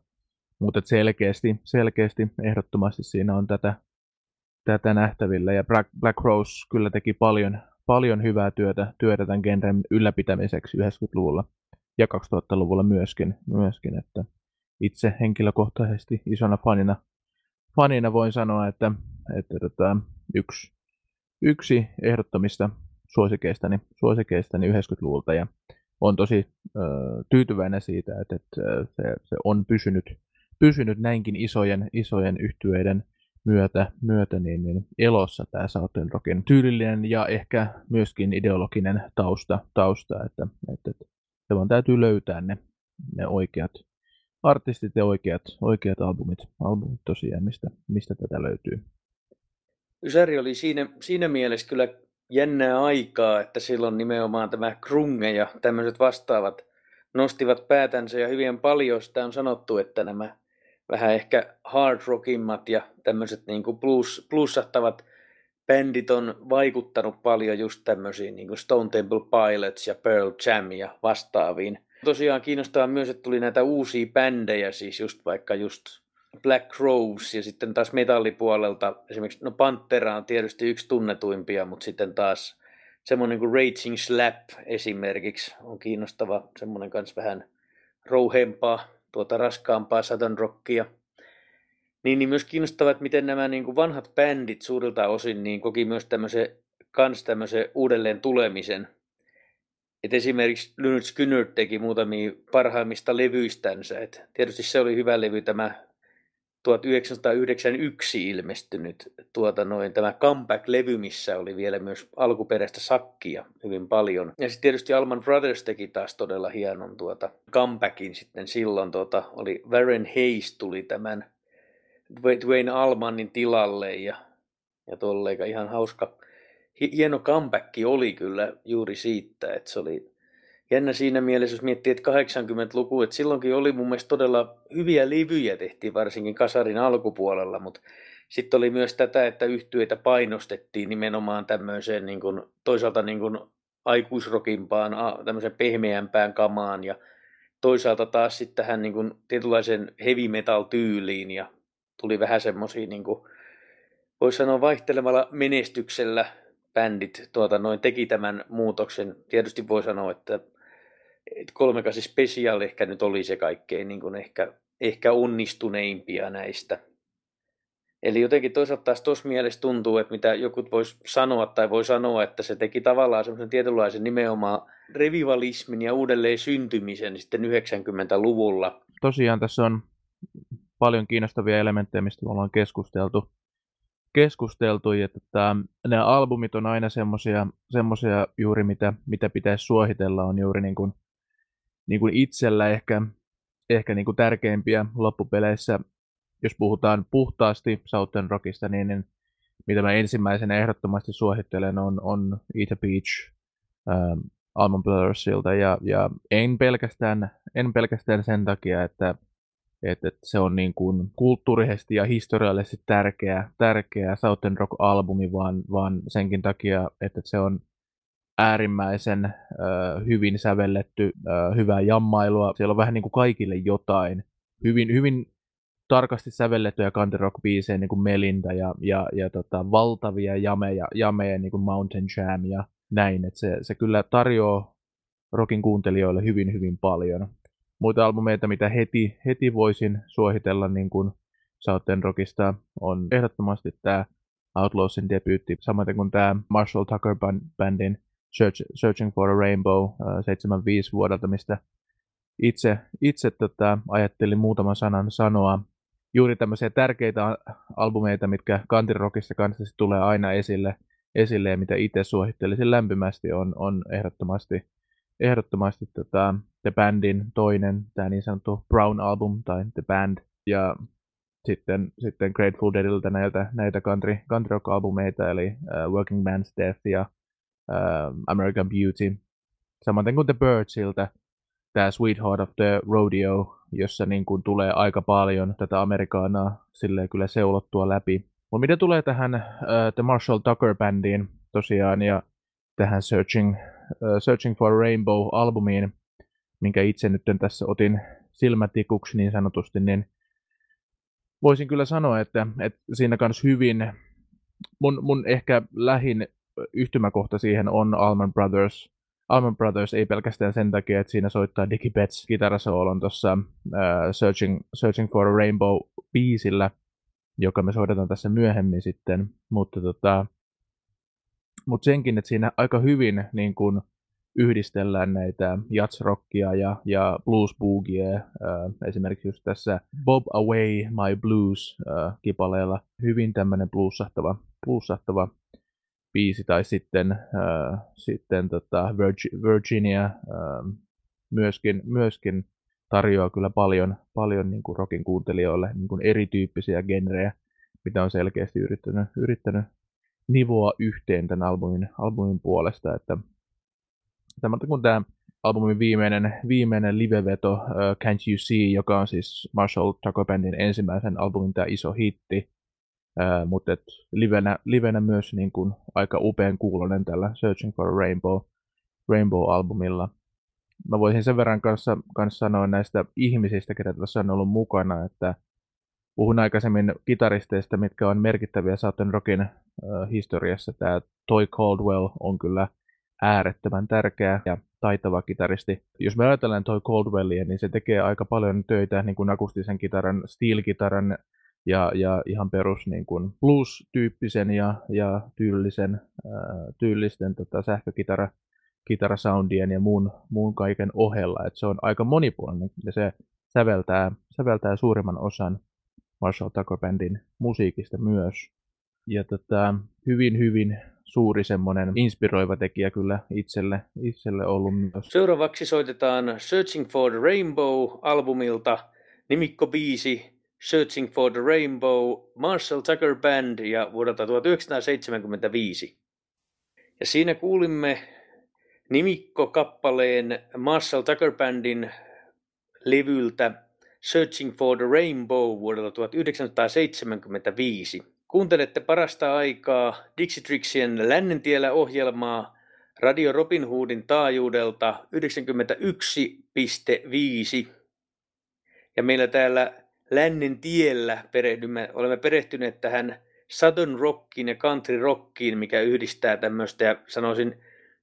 mutta selkeästi, selkeästi, ehdottomasti siinä on tätä, tätä nähtävillä. Ja Black, Black Rose kyllä teki paljon, paljon hyvää työtä, työtä tämän genren ylläpitämiseksi 90-luvulla ja 2000-luvulla myöskin, myöskin että itse henkilökohtaisesti isona fanina, fanina voin sanoa, että, että tota, yksi, yksi ehdottomista suosikeistani, suosikeistani 90-luvulta ja on tosi ö, tyytyväinen siitä, että, että se, se on pysynyt, pysynyt näinkin isojen, isojen yhtyeiden myötä, myötä niin, niin elossa tämä Southern Rockin tyylillinen ja ehkä myöskin ideologinen tausta, tausta että, että, että se vaan täytyy löytää ne, ne oikeat artistit ja oikeat, oikeat albumit, albumit tosiaan, mistä, mistä tätä löytyy. Ysäri oli siinä, siinä mielessä kyllä jännää aikaa, että silloin nimenomaan tämä krunge ja tämmöiset vastaavat nostivat päätänsä ja hyvin paljon sitä on sanottu, että nämä vähän ehkä hard rockimmat ja tämmöiset niin kuin blues, bluesattavat bändit on vaikuttanut paljon just tämmöisiin niin kuin Stone Temple Pilots ja Pearl Jam ja vastaaviin. Tosiaan kiinnostaa myös, että tuli näitä uusia bändejä, siis just vaikka just Black Rose ja sitten taas metallipuolelta esimerkiksi, no Pantera on tietysti yksi tunnetuimpia, mutta sitten taas semmoinen kuin Raging Slap esimerkiksi on kiinnostava, semmoinen kanssa vähän rouhempaa, tuota raskaampaa Southern rockia. Niin, niin myös kiinnostavaa, että miten nämä niin kuin vanhat bändit suurilta osin niin koki myös tämmöisen, kans tämmöisen uudelleen tulemisen. Et esimerkiksi Lynyrd Skynyrd teki muutamia parhaimmista levyistänsä. Et tietysti se oli hyvä levy tämä 1991 ilmestynyt tuota noin, tämä comeback-levy, missä oli vielä myös alkuperäistä sakkia hyvin paljon. Ja sitten tietysti Alman Brothers teki taas todella hienon tuota comebackin sitten silloin. Tuota, oli Warren Hayes tuli tämän Dwayne Almanin tilalle ja, ja tolleen ihan hauska. Hieno comeback oli kyllä juuri siitä, että se oli jännä siinä mielessä, jos miettii, että 80-luku, että silloinkin oli mun mielestä todella hyviä livyjä tehtiin varsinkin kasarin alkupuolella, mutta sitten oli myös tätä, että yhtyeitä painostettiin nimenomaan tämmöiseen niin kuin, toisaalta niin kuin aikuisrokimpaan, tämmöiseen pehmeämpään kamaan ja toisaalta taas sitten tähän niin kuin tietynlaisen heavy metal tyyliin ja tuli vähän semmoisia niin voisi sanoa vaihtelevalla menestyksellä bändit tuota, noin teki tämän muutoksen. Tietysti voi sanoa, että 38 Special ehkä nyt oli se kaikkein niin kuin ehkä, ehkä onnistuneimpia näistä. Eli jotenkin toisaalta taas tuossa mielessä tuntuu, että mitä joku voisi sanoa tai voi sanoa, että se teki tavallaan semmoisen tietynlaisen nimenomaan revivalismin ja uudelleen syntymisen sitten 90-luvulla. Tosiaan tässä on paljon kiinnostavia elementtejä, mistä me ollaan keskusteltu. keskusteltu että tämä, nämä albumit on aina semmoisia juuri, mitä, mitä pitäisi suositella, on juuri niin kuin, niin kuin itsellä ehkä, ehkä niin kuin tärkeimpiä loppupeleissä jos puhutaan puhtaasti Southern Rockista, niin, niin mitä mä ensimmäisenä ehdottomasti suosittelen on, on Eat a Peach ähm, Almond Brothersilta ja, ja en, pelkästään, en pelkästään sen takia, että, että, että se on niin kuin kulttuurisesti ja historiallisesti tärkeä, tärkeä Southern Rock-albumi, vaan, vaan senkin takia, että se on äärimmäisen äh, hyvin sävelletty, äh, hyvää jammailua. Siellä on vähän niin kuin kaikille jotain. Hyvin, hyvin tarkasti sävellettyjä country rock biisejä niin kuin Melinda ja, ja, ja tota, valtavia jameja, jameja niin kuin Mountain Jam ja näin. Et se, se kyllä tarjoaa rockin kuuntelijoille hyvin hyvin paljon. Muita albumeita, mitä heti, heti voisin suositella niin kuin Southern Rockista, on ehdottomasti tämä Outlawsin debyytti, samaten kuin tämä Marshall Tucker Bandin Search, Searching for a Rainbow uh, 75 vuodelta, mistä itse, itse tota, ajattelin muutaman sanan sanoa. Juuri tämmöisiä tärkeitä albumeita, mitkä kantirokissa kanssa tulee aina esille, esille ja mitä itse suosittelisin lämpimästi on, on ehdottomasti, ehdottomasti tota, The Bandin toinen, tämä niin sanottu Brown Album tai The Band ja sitten, sitten Grateful Deadiltä näitä, näitä country, country rock albumeita, eli uh, Working Man's Death ja uh, American Beauty. Samaten kuin The Birdsiltä, tämä Sweetheart of the Rodeo jossa niin kuin tulee aika paljon tätä Amerikaanaa silleen kyllä seulottua läpi. Mutta mitä tulee tähän uh, The Marshall Tucker Bandiin tosiaan ja tähän Searching, uh, Searching for Rainbow-albumiin, minkä itse nyt tässä otin silmätikuksi niin sanotusti, niin voisin kyllä sanoa, että, että siinä kanssa hyvin, mun, mun ehkä lähin yhtymäkohta siihen on Alman Brothers. Alman Brothers ei pelkästään sen takia, että siinä soittaa Dickie Betts kitarasoolon tuossa uh, Searching, Searching for a Rainbow-biisillä, joka me soitetaan tässä myöhemmin sitten, mutta tota, mut senkin, että siinä aika hyvin niin kun yhdistellään näitä jatsrockia ja, ja blues boogie, esimerkiksi just tässä Bob Away My Blues uh, kipaleella. Hyvin tämmöinen bluesahtava, bluesahtava biisi, tai sitten, äh, sitten tota Virginia äh, myöskin, myöskin tarjoaa kyllä paljon, paljon niin kuin rockin kuuntelijoille niin kuin erityyppisiä genrejä, mitä on selkeästi yrittänyt, yrittänyt nivoa yhteen tämän albumin, albumin puolesta. Että, tämä, kun tämä albumin viimeinen, viimeinen liveveto uh, Can't You See, joka on siis Marshall Tucker Bandin ensimmäisen albumin tämä iso hitti, Mutta et livenä, livenä myös niin kuin aika upean kuulonen tällä Searching for a Rainbow, Rainbow-albumilla. Mä voisin sen verran kanssa, kanssa sanoa näistä ihmisistä, ketä tässä on ollut mukana, että puhun aikaisemmin kitaristeista, mitkä on merkittäviä Southern Rockin uh, historiassa. Tämä Toy Caldwell on kyllä äärettömän tärkeä ja taitava kitaristi. Jos me ajatellaan Toy Caldwellia, niin se tekee aika paljon töitä niin kuin akustisen kitaran, steel-kitaran ja, ja ihan perus niin kuin blues-tyyppisen ja, ja tyylisen, ää, tyylisten tota, sähkökitara kitarasoundien ja muun, muun kaiken ohella. Et se on aika monipuolinen ja se säveltää, säveltää suurimman osan Marshall Tucker Bandin musiikista myös. Ja tota, hyvin, hyvin suuri semmoinen inspiroiva tekijä kyllä itselle, itselle ollut myös. Seuraavaksi soitetaan Searching for the Rainbow-albumilta nimikko biisi Searching for the Rainbow, Marshall Tucker Band ja vuodelta 1975. Ja siinä kuulimme nimikko-kappaleen Marshall Tucker Bandin levyltä Searching for the Rainbow vuodelta 1975. Kuuntelette parasta aikaa Dixitrixien Lännentiellä ohjelmaa Radio Robin Hoodin taajuudelta 91,5. Ja meillä täällä lännen tiellä perehdymme, olemme perehtyneet tähän southern rockiin ja country rockiin, mikä yhdistää tämmöistä ja sanoisin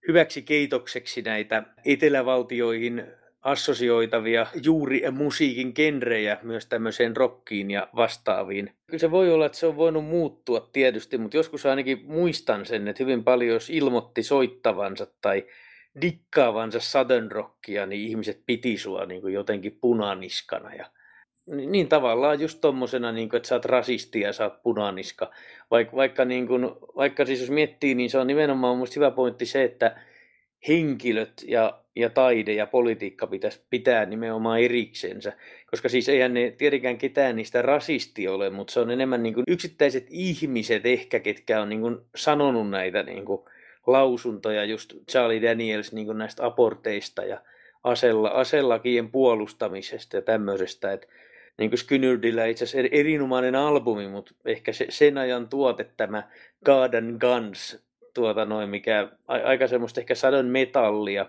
hyväksi keitokseksi näitä etelävaltioihin assosioitavia juuri musiikin genrejä myös tämmöiseen rockiin ja vastaaviin. Kyllä se voi olla, että se on voinut muuttua tietysti, mutta joskus ainakin muistan sen, että hyvin paljon jos ilmoitti soittavansa tai dikkaavansa southern rockia, niin ihmiset piti sua niin kuin jotenkin punaniskana. Ja, niin, tavallaan just tommosena, niin kuin, että sä oot rasisti ja sä oot punaniska. Vaik, vaikka, niin kuin, vaikka siis jos miettii, niin se on nimenomaan mun hyvä pointti se, että henkilöt ja, ja taide ja politiikka pitäisi pitää nimenomaan eriksensä. Koska siis eihän ne tietenkään ketään niistä rasisti ole, mutta se on enemmän niin kuin yksittäiset ihmiset ehkä, ketkä on niin kuin sanonut näitä niin kuin lausuntoja, just Charlie Daniels niin kuin näistä aborteista ja asella, aselakien puolustamisesta ja tämmöisestä. Että niin kuin Skynyrtillä itse asiassa erinomainen albumi, mutta ehkä se, sen ajan tuote tämä and Guns, tuota noin, mikä aika semmoista ehkä sadon metallia,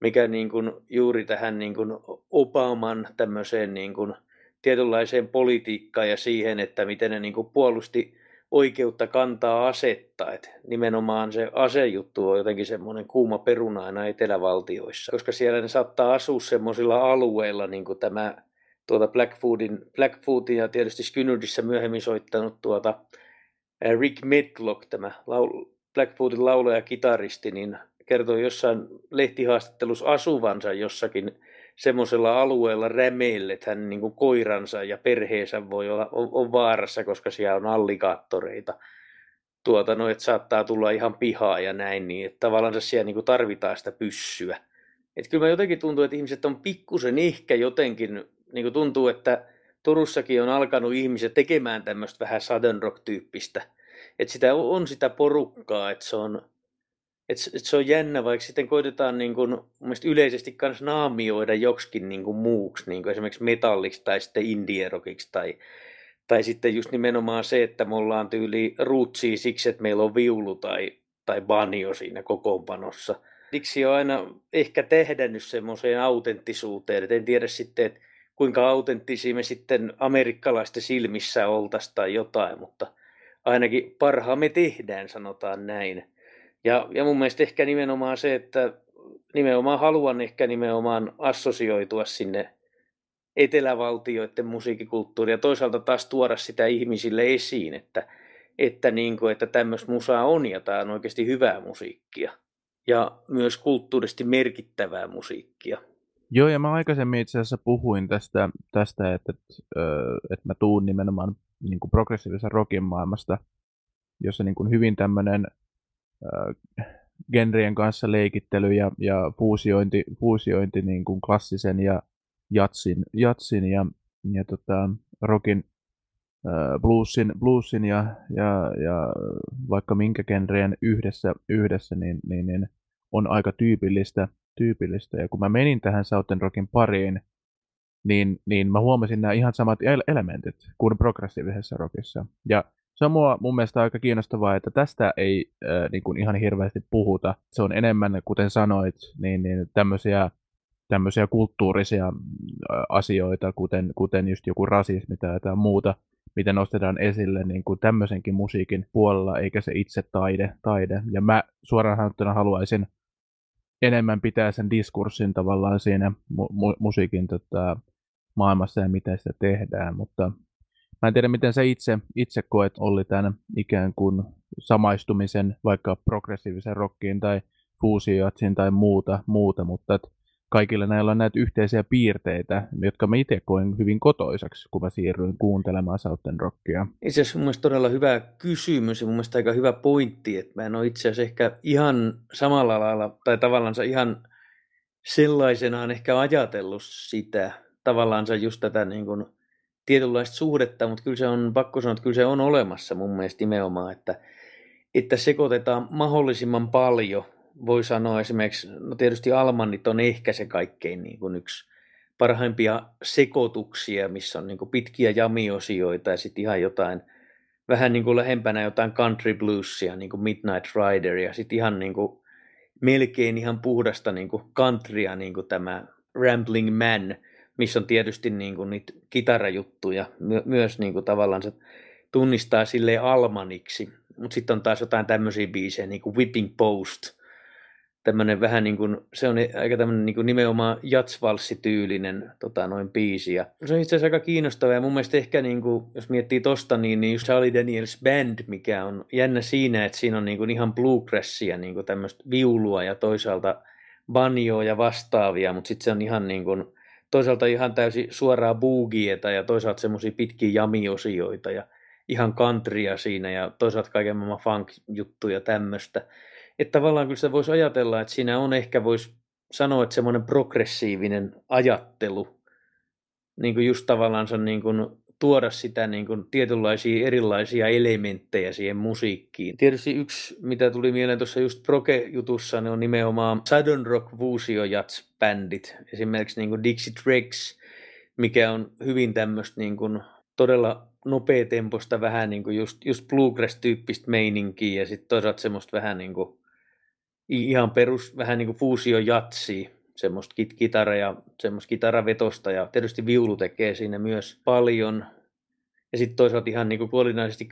mikä niin kuin juuri tähän niin kuin Obaman tämmöiseen niin kuin tietynlaiseen politiikkaan ja siihen, että miten ne niin kuin puolusti oikeutta kantaa asetta. Et nimenomaan se asejuttu on jotenkin semmoinen kuuma peruna aina etelävaltioissa, koska siellä ne saattaa asua semmoisilla alueilla, niin kuin tämä tuota Blackfoodin, Blackfoodin ja tietysti Skynyrdissä myöhemmin soittanut tuota Rick Medlock, tämä laul, Blackfoodin laulaja ja kitaristi, niin kertoi jossain lehtihaastattelussa asuvansa jossakin semmoisella alueella rämeille, että hän niin kuin koiransa ja perheensä voi olla on, on vaarassa, koska siellä on alligaattoreita. Tuota, no, että saattaa tulla ihan pihaa ja näin, niin että tavallaan siellä niin kuin tarvitaan sitä pyssyä. Että kyllä mä jotenkin tuntuu, että ihmiset on pikkusen ehkä jotenkin, niin kuin tuntuu, että Turussakin on alkanut ihmiset tekemään tämmöistä vähän Southern Rock-tyyppistä. Että sitä on sitä porukkaa, että se on, et, et se on jännä, vaikka sitten koitetaan niin kuin, yleisesti kans naamioida joksikin niin kuin muuksi, niin kuin esimerkiksi metalliksi tai sitten indierokiksi tai, tai sitten just nimenomaan se, että me ollaan tyyli ruutsia siksi, että meillä on viulu tai, tai banjo siinä kokoonpanossa. Siksi on aina ehkä tehdännyt semmoiseen autenttisuuteen, että en tiedä sitten, että kuinka autenttisia me sitten amerikkalaisten silmissä oltaisiin tai jotain, mutta ainakin parhaamme tehdään, sanotaan näin. Ja, ja mun mielestä ehkä nimenomaan se, että nimenomaan haluan ehkä nimenomaan assosioitua sinne etelävaltioiden musiikkikulttuuriin ja toisaalta taas tuoda sitä ihmisille esiin, että, että, niin kuin, että tämmöistä musaa on ja tämä on oikeasti hyvää musiikkia ja myös kulttuurisesti merkittävää musiikkia. Joo, ja mä aikaisemmin itse asiassa puhuin tästä, tästä että, että, mä tuun nimenomaan niin kuin progressiivisen rockin maailmasta, jossa niin kuin hyvin tämmöinen genrien kanssa leikittely ja, ja fuusiointi, fuusiointi niin kuin klassisen ja jatsin, jatsin ja, ja tota, rockin, bluesin, bluesin ja, ja, ja, vaikka minkä genreen yhdessä, yhdessä niin, niin, niin, on aika tyypillistä, tyypillistä. Ja kun mä menin tähän Southern Rockin pariin, niin, niin mä huomasin nämä ihan samat elementit kuin progressiivisessa rockissa. Ja se on mua, mun mielestä aika kiinnostavaa, että tästä ei äh, niin kuin ihan hirveästi puhuta. Se on enemmän, kuten sanoit, niin, niin tämmöisiä, tämmöisiä kulttuurisia äh, asioita, kuten, kuten just joku rasismi tai jotain muuta, mitä nostetaan esille niin kuin tämmöisenkin musiikin puolella, eikä se itse taide. taide. Ja mä suoraan sanottuna haluaisin enemmän pitää sen diskurssin tavallaan siinä mu- mu- musiikin tota, maailmassa ja miten sitä tehdään, mutta Mä en tiedä, miten sä itse, itse koet oli tämän ikään kuin samaistumisen vaikka progressiivisen rockiin tai fuusiojatsin tai muuta, muuta mutta että kaikilla näillä on näitä yhteisiä piirteitä, jotka mä itse koen hyvin kotoisaksi, kun mä siirryin kuuntelemaan Southern Rockia. Itse asiassa mun mielestä todella hyvä kysymys ja mun mielestä aika hyvä pointti, että mä en ole itse asiassa ehkä ihan samalla lailla tai tavallaan ihan sellaisenaan ehkä ajatellut sitä, tavallaan just tätä niin kuin tietynlaista suhdetta, mutta kyllä se on pakko sanoa, että kyllä se on olemassa mun mielestä nimenomaan, että, että sekoitetaan mahdollisimman paljon. Voi sanoa esimerkiksi, no tietysti Almanit on ehkä se kaikkein niin kuin yksi parhaimpia sekoituksia, missä on niin kuin pitkiä jamiosioita ja sitten ihan jotain, vähän niin kuin lähempänä jotain country bluesia, niin kuin Midnight Rider ja sitten ihan niin kuin melkein ihan puhdasta niin kuin countrya, niin kuin tämä Rambling Man – missä on tietysti niin kuin niitä kitarajuttuja, my- myös niin kuin tavallaan se tunnistaa sille Almaniksi. Mutta sitten on taas jotain tämmöisiä biisejä, niin kuin Whipping Post – tämmöinen vähän niin kuin, se on aika tämmöinen niin kuin nimenomaan jatsvalssityylinen tota, noin biisi. Ja se on itse asiassa aika kiinnostava ja mun mielestä ehkä niin kuin, jos miettii tosta, niin, niin just Charlie Daniels Band, mikä on jännä siinä, että siinä on niin kuin ihan bluegrassia, niin kuin tämmöistä viulua ja toisaalta banjoa ja vastaavia, mutta sitten se on ihan niin kuin, toisaalta ihan täysin suoraa boogieta ja toisaalta semmoisia pitkiä jamiosioita ja ihan countrya siinä ja toisaalta kaiken maailman funk-juttuja tämmöistä että tavallaan kyllä se voisi ajatella, että siinä on ehkä voisi sanoa, että semmoinen progressiivinen ajattelu, niin kuin just tavallaan niin kuin tuoda sitä niin kuin tietynlaisia erilaisia elementtejä siihen musiikkiin. Tietysti yksi, mitä tuli mieleen tuossa just proke-jutussa, ne on nimenomaan Southern Rock Jats-bändit, esimerkiksi niin kuin Dixie Dregs, mikä on hyvin tämmöistä niin kuin todella nopeatempoista vähän niin kuin just, just bluegrass-tyyppistä meininkiä ja sitten toisaalta semmoista vähän niin kuin ihan perus vähän niin kuin fuusio jatsi, semmoista kit- kitara ja semmoista kitaravetosta ja tietysti viulu tekee siinä myös paljon. Ja sitten toisaalta ihan niin kuin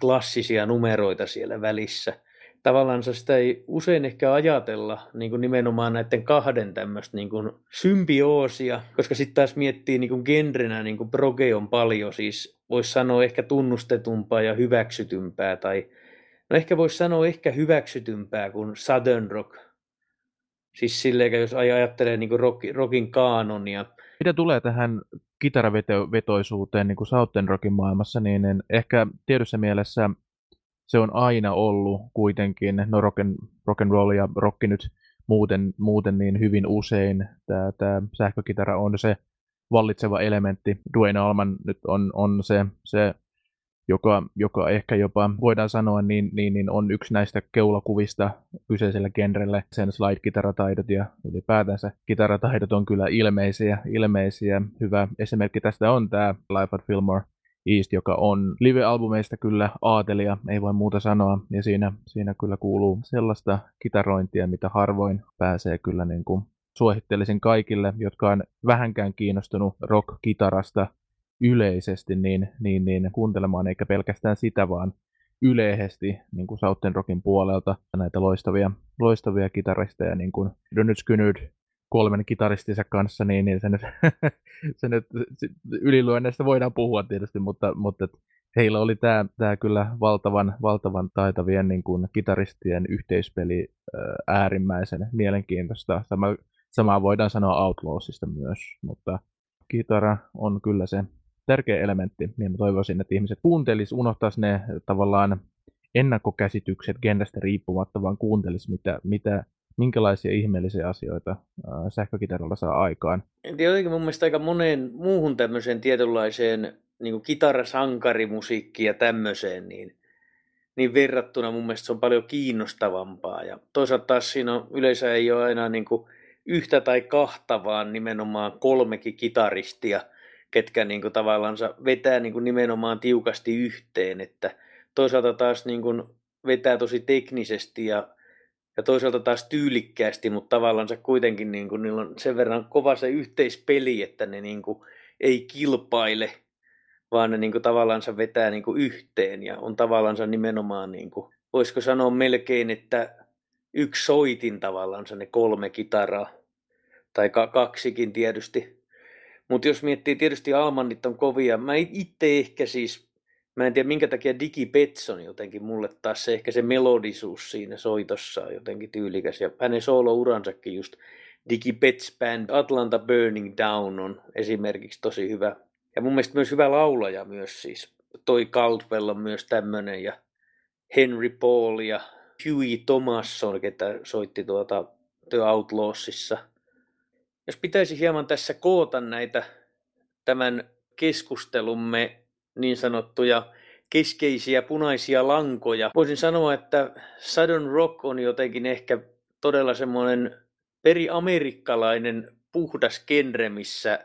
klassisia numeroita siellä välissä. Tavallaan sitä ei usein ehkä ajatella niin kuin nimenomaan näiden kahden tämmöistä niin kuin symbioosia, koska sitten taas miettii niin kuin genrenä, niin kuin proge on paljon, siis voisi sanoa ehkä tunnustetumpaa ja hyväksytympää tai No ehkä voisi sanoa ehkä hyväksytympää kuin Southern Rock. Siis silleen, jos ajattelee niin rock, rockin kaanonia. Mitä tulee tähän kitaravetoisuuteen niin kuin Southern Rockin maailmassa, niin ehkä tietyssä mielessä se on aina ollut kuitenkin, no rock and, rock and roll ja rocki nyt muuten, muuten niin hyvin usein, tämä, tämä sähkökitara on se vallitseva elementti. Dwayne Allman nyt on, on se, se joka, joka ehkä jopa voidaan sanoa, niin, niin, niin on yksi näistä keulakuvista kyseisellä genrelle. Sen slide-kitarataidot ja ylipäätänsä kitarataidot on kyllä ilmeisiä. ilmeisiä. Hyvä esimerkki tästä on tämä Life at Fillmore East, joka on live-albumeista kyllä aatelia, ei voi muuta sanoa. Ja siinä, siinä kyllä kuuluu sellaista kitarointia, mitä harvoin pääsee kyllä niin kuin suosittelisin kaikille, jotka on vähänkään kiinnostunut rock-kitarasta yleisesti niin, niin, niin kuuntelemaan, eikä pelkästään sitä, vaan yleisesti niin kuin Southern Rockin puolelta näitä loistavia, loistavia kitaristeja, niin kuin Donut Skynyrd kolmen kitaristinsa kanssa, niin, niin se nyt, se nyt yliluenneista voidaan puhua tietysti, mutta, mutta heillä oli tämä, tämä kyllä valtavan, valtavan taitavien niin kuin kitaristien yhteispeli äärimmäisen mielenkiintoista. Sama, samaa voidaan sanoa Outlawsista myös, mutta kitara on kyllä se tärkeä elementti, niin mä toivoisin, että ihmiset kuuntelis, unohtaisi ne tavallaan ennakkokäsitykset genrestä riippumatta, vaan kuuntelis, mitä, mitä, minkälaisia ihmeellisiä asioita äh, sähkökitaralla saa aikaan. Jotenkin mun mielestä aika moneen muuhun tämmöiseen tietynlaiseen niin kitarasankarimusiikkiin ja tämmöiseen, niin, niin verrattuna mun mielestä se on paljon kiinnostavampaa. Ja toisaalta taas siinä on, yleensä ei ole aina niin kuin yhtä tai kahta, vaan nimenomaan kolmekin kitaristia – ketkä niin kuin tavallaan vetää niin kuin nimenomaan tiukasti yhteen, että toisaalta taas niin kuin vetää tosi teknisesti ja, ja toisaalta taas tyylikkäästi, mutta tavallaan kuitenkin niin kuin, niillä on sen verran kova se yhteispeli, että ne niin kuin ei kilpaile, vaan ne niin kuin tavallaan vetää niin kuin yhteen ja on tavallaan nimenomaan, niin kuin, voisiko sanoa melkein, että yksi soitin tavallaan ne kolme kitaraa, tai kaksikin tietysti, mutta jos miettii, tietysti Almanit on kovia. Mä itse ehkä siis, mä en tiedä minkä takia Digi Petson jotenkin mulle taas se ehkä se melodisuus siinä soitossa on jotenkin tyylikäs. Ja hänen solo-uransakin just Digi Pets Band, Atlanta Burning Down on esimerkiksi tosi hyvä. Ja mun mielestä myös hyvä laulaja myös siis. Toi Caldwell on myös tämmönen ja Henry Paul ja Huey Thomasson, ketä soitti tuota The Outlawsissa – jos pitäisi hieman tässä koota näitä tämän keskustelumme niin sanottuja keskeisiä punaisia lankoja, voisin sanoa, että Southern Rock on jotenkin ehkä todella semmoinen periamerikkalainen puhdas genre, missä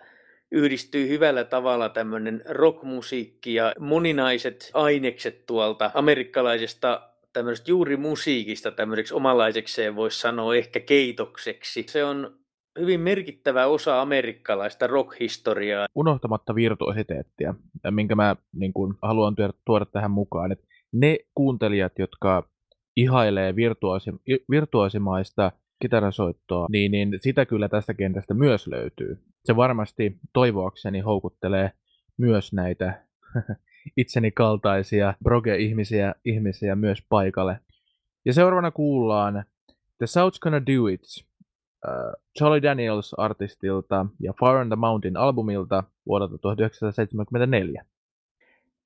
yhdistyy hyvällä tavalla tämmöinen rockmusiikki ja moninaiset ainekset tuolta amerikkalaisesta tämmöisestä juuri musiikista tämmöiseksi omalaisekseen voisi sanoa ehkä keitokseksi. Se on hyvin merkittävä osa amerikkalaista rock-historiaa. Unohtamatta virtuositeettia, minkä mä niin kuin, haluan tuoda, tähän mukaan. Että ne kuuntelijat, jotka ihailee virtuosi, virtuosimaista kitarasoittoa, niin, niin sitä kyllä tästä kentästä myös löytyy. Se varmasti toivoakseni houkuttelee myös näitä itseni kaltaisia broge-ihmisiä ihmisiä myös paikalle. Ja seuraavana kuullaan The South's Gonna Do It Charlie Daniels artistilta ja Fire on the Mountain albumilta vuodelta 1974.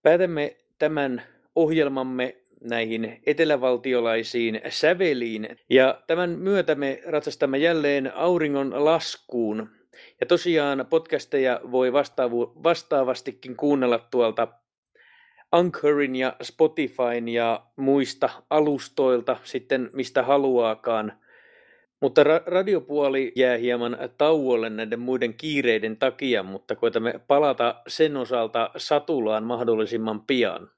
Päätämme tämän ohjelmamme näihin etelävaltiolaisiin säveliin. Ja tämän myötä me ratsastamme jälleen auringon laskuun. Ja tosiaan podcasteja voi vastaavu- vastaavastikin kuunnella tuolta Anchorin ja Spotifyn ja muista alustoilta sitten mistä haluaakaan. Mutta ra- radiopuoli jää hieman tauolle näiden muiden kiireiden takia, mutta koitamme palata sen osalta satulaan mahdollisimman pian.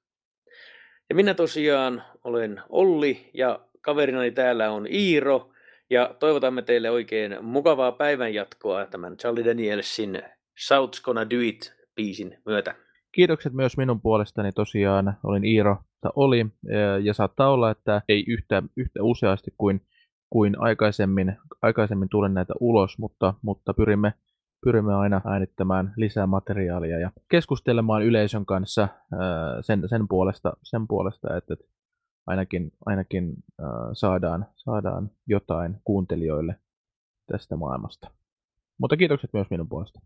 Ja minä tosiaan olen Olli ja kaverinani täällä on Iiro ja toivotamme teille oikein mukavaa päivänjatkoa tämän Charlie Danielsin South's Gonna Do It biisin myötä. Kiitokset myös minun puolestani tosiaan, olin Iiro, oli, ja saattaa olla, että ei yhtä, yhtä useasti kuin, kuin aikaisemmin, aikaisemmin tulen näitä ulos, mutta, mutta pyrimme, pyrimme aina äänittämään lisää materiaalia ja keskustelemaan yleisön kanssa sen, sen, puolesta, sen puolesta, että ainakin, ainakin saadaan, saadaan jotain kuuntelijoille tästä maailmasta. Mutta kiitokset myös minun puolesta.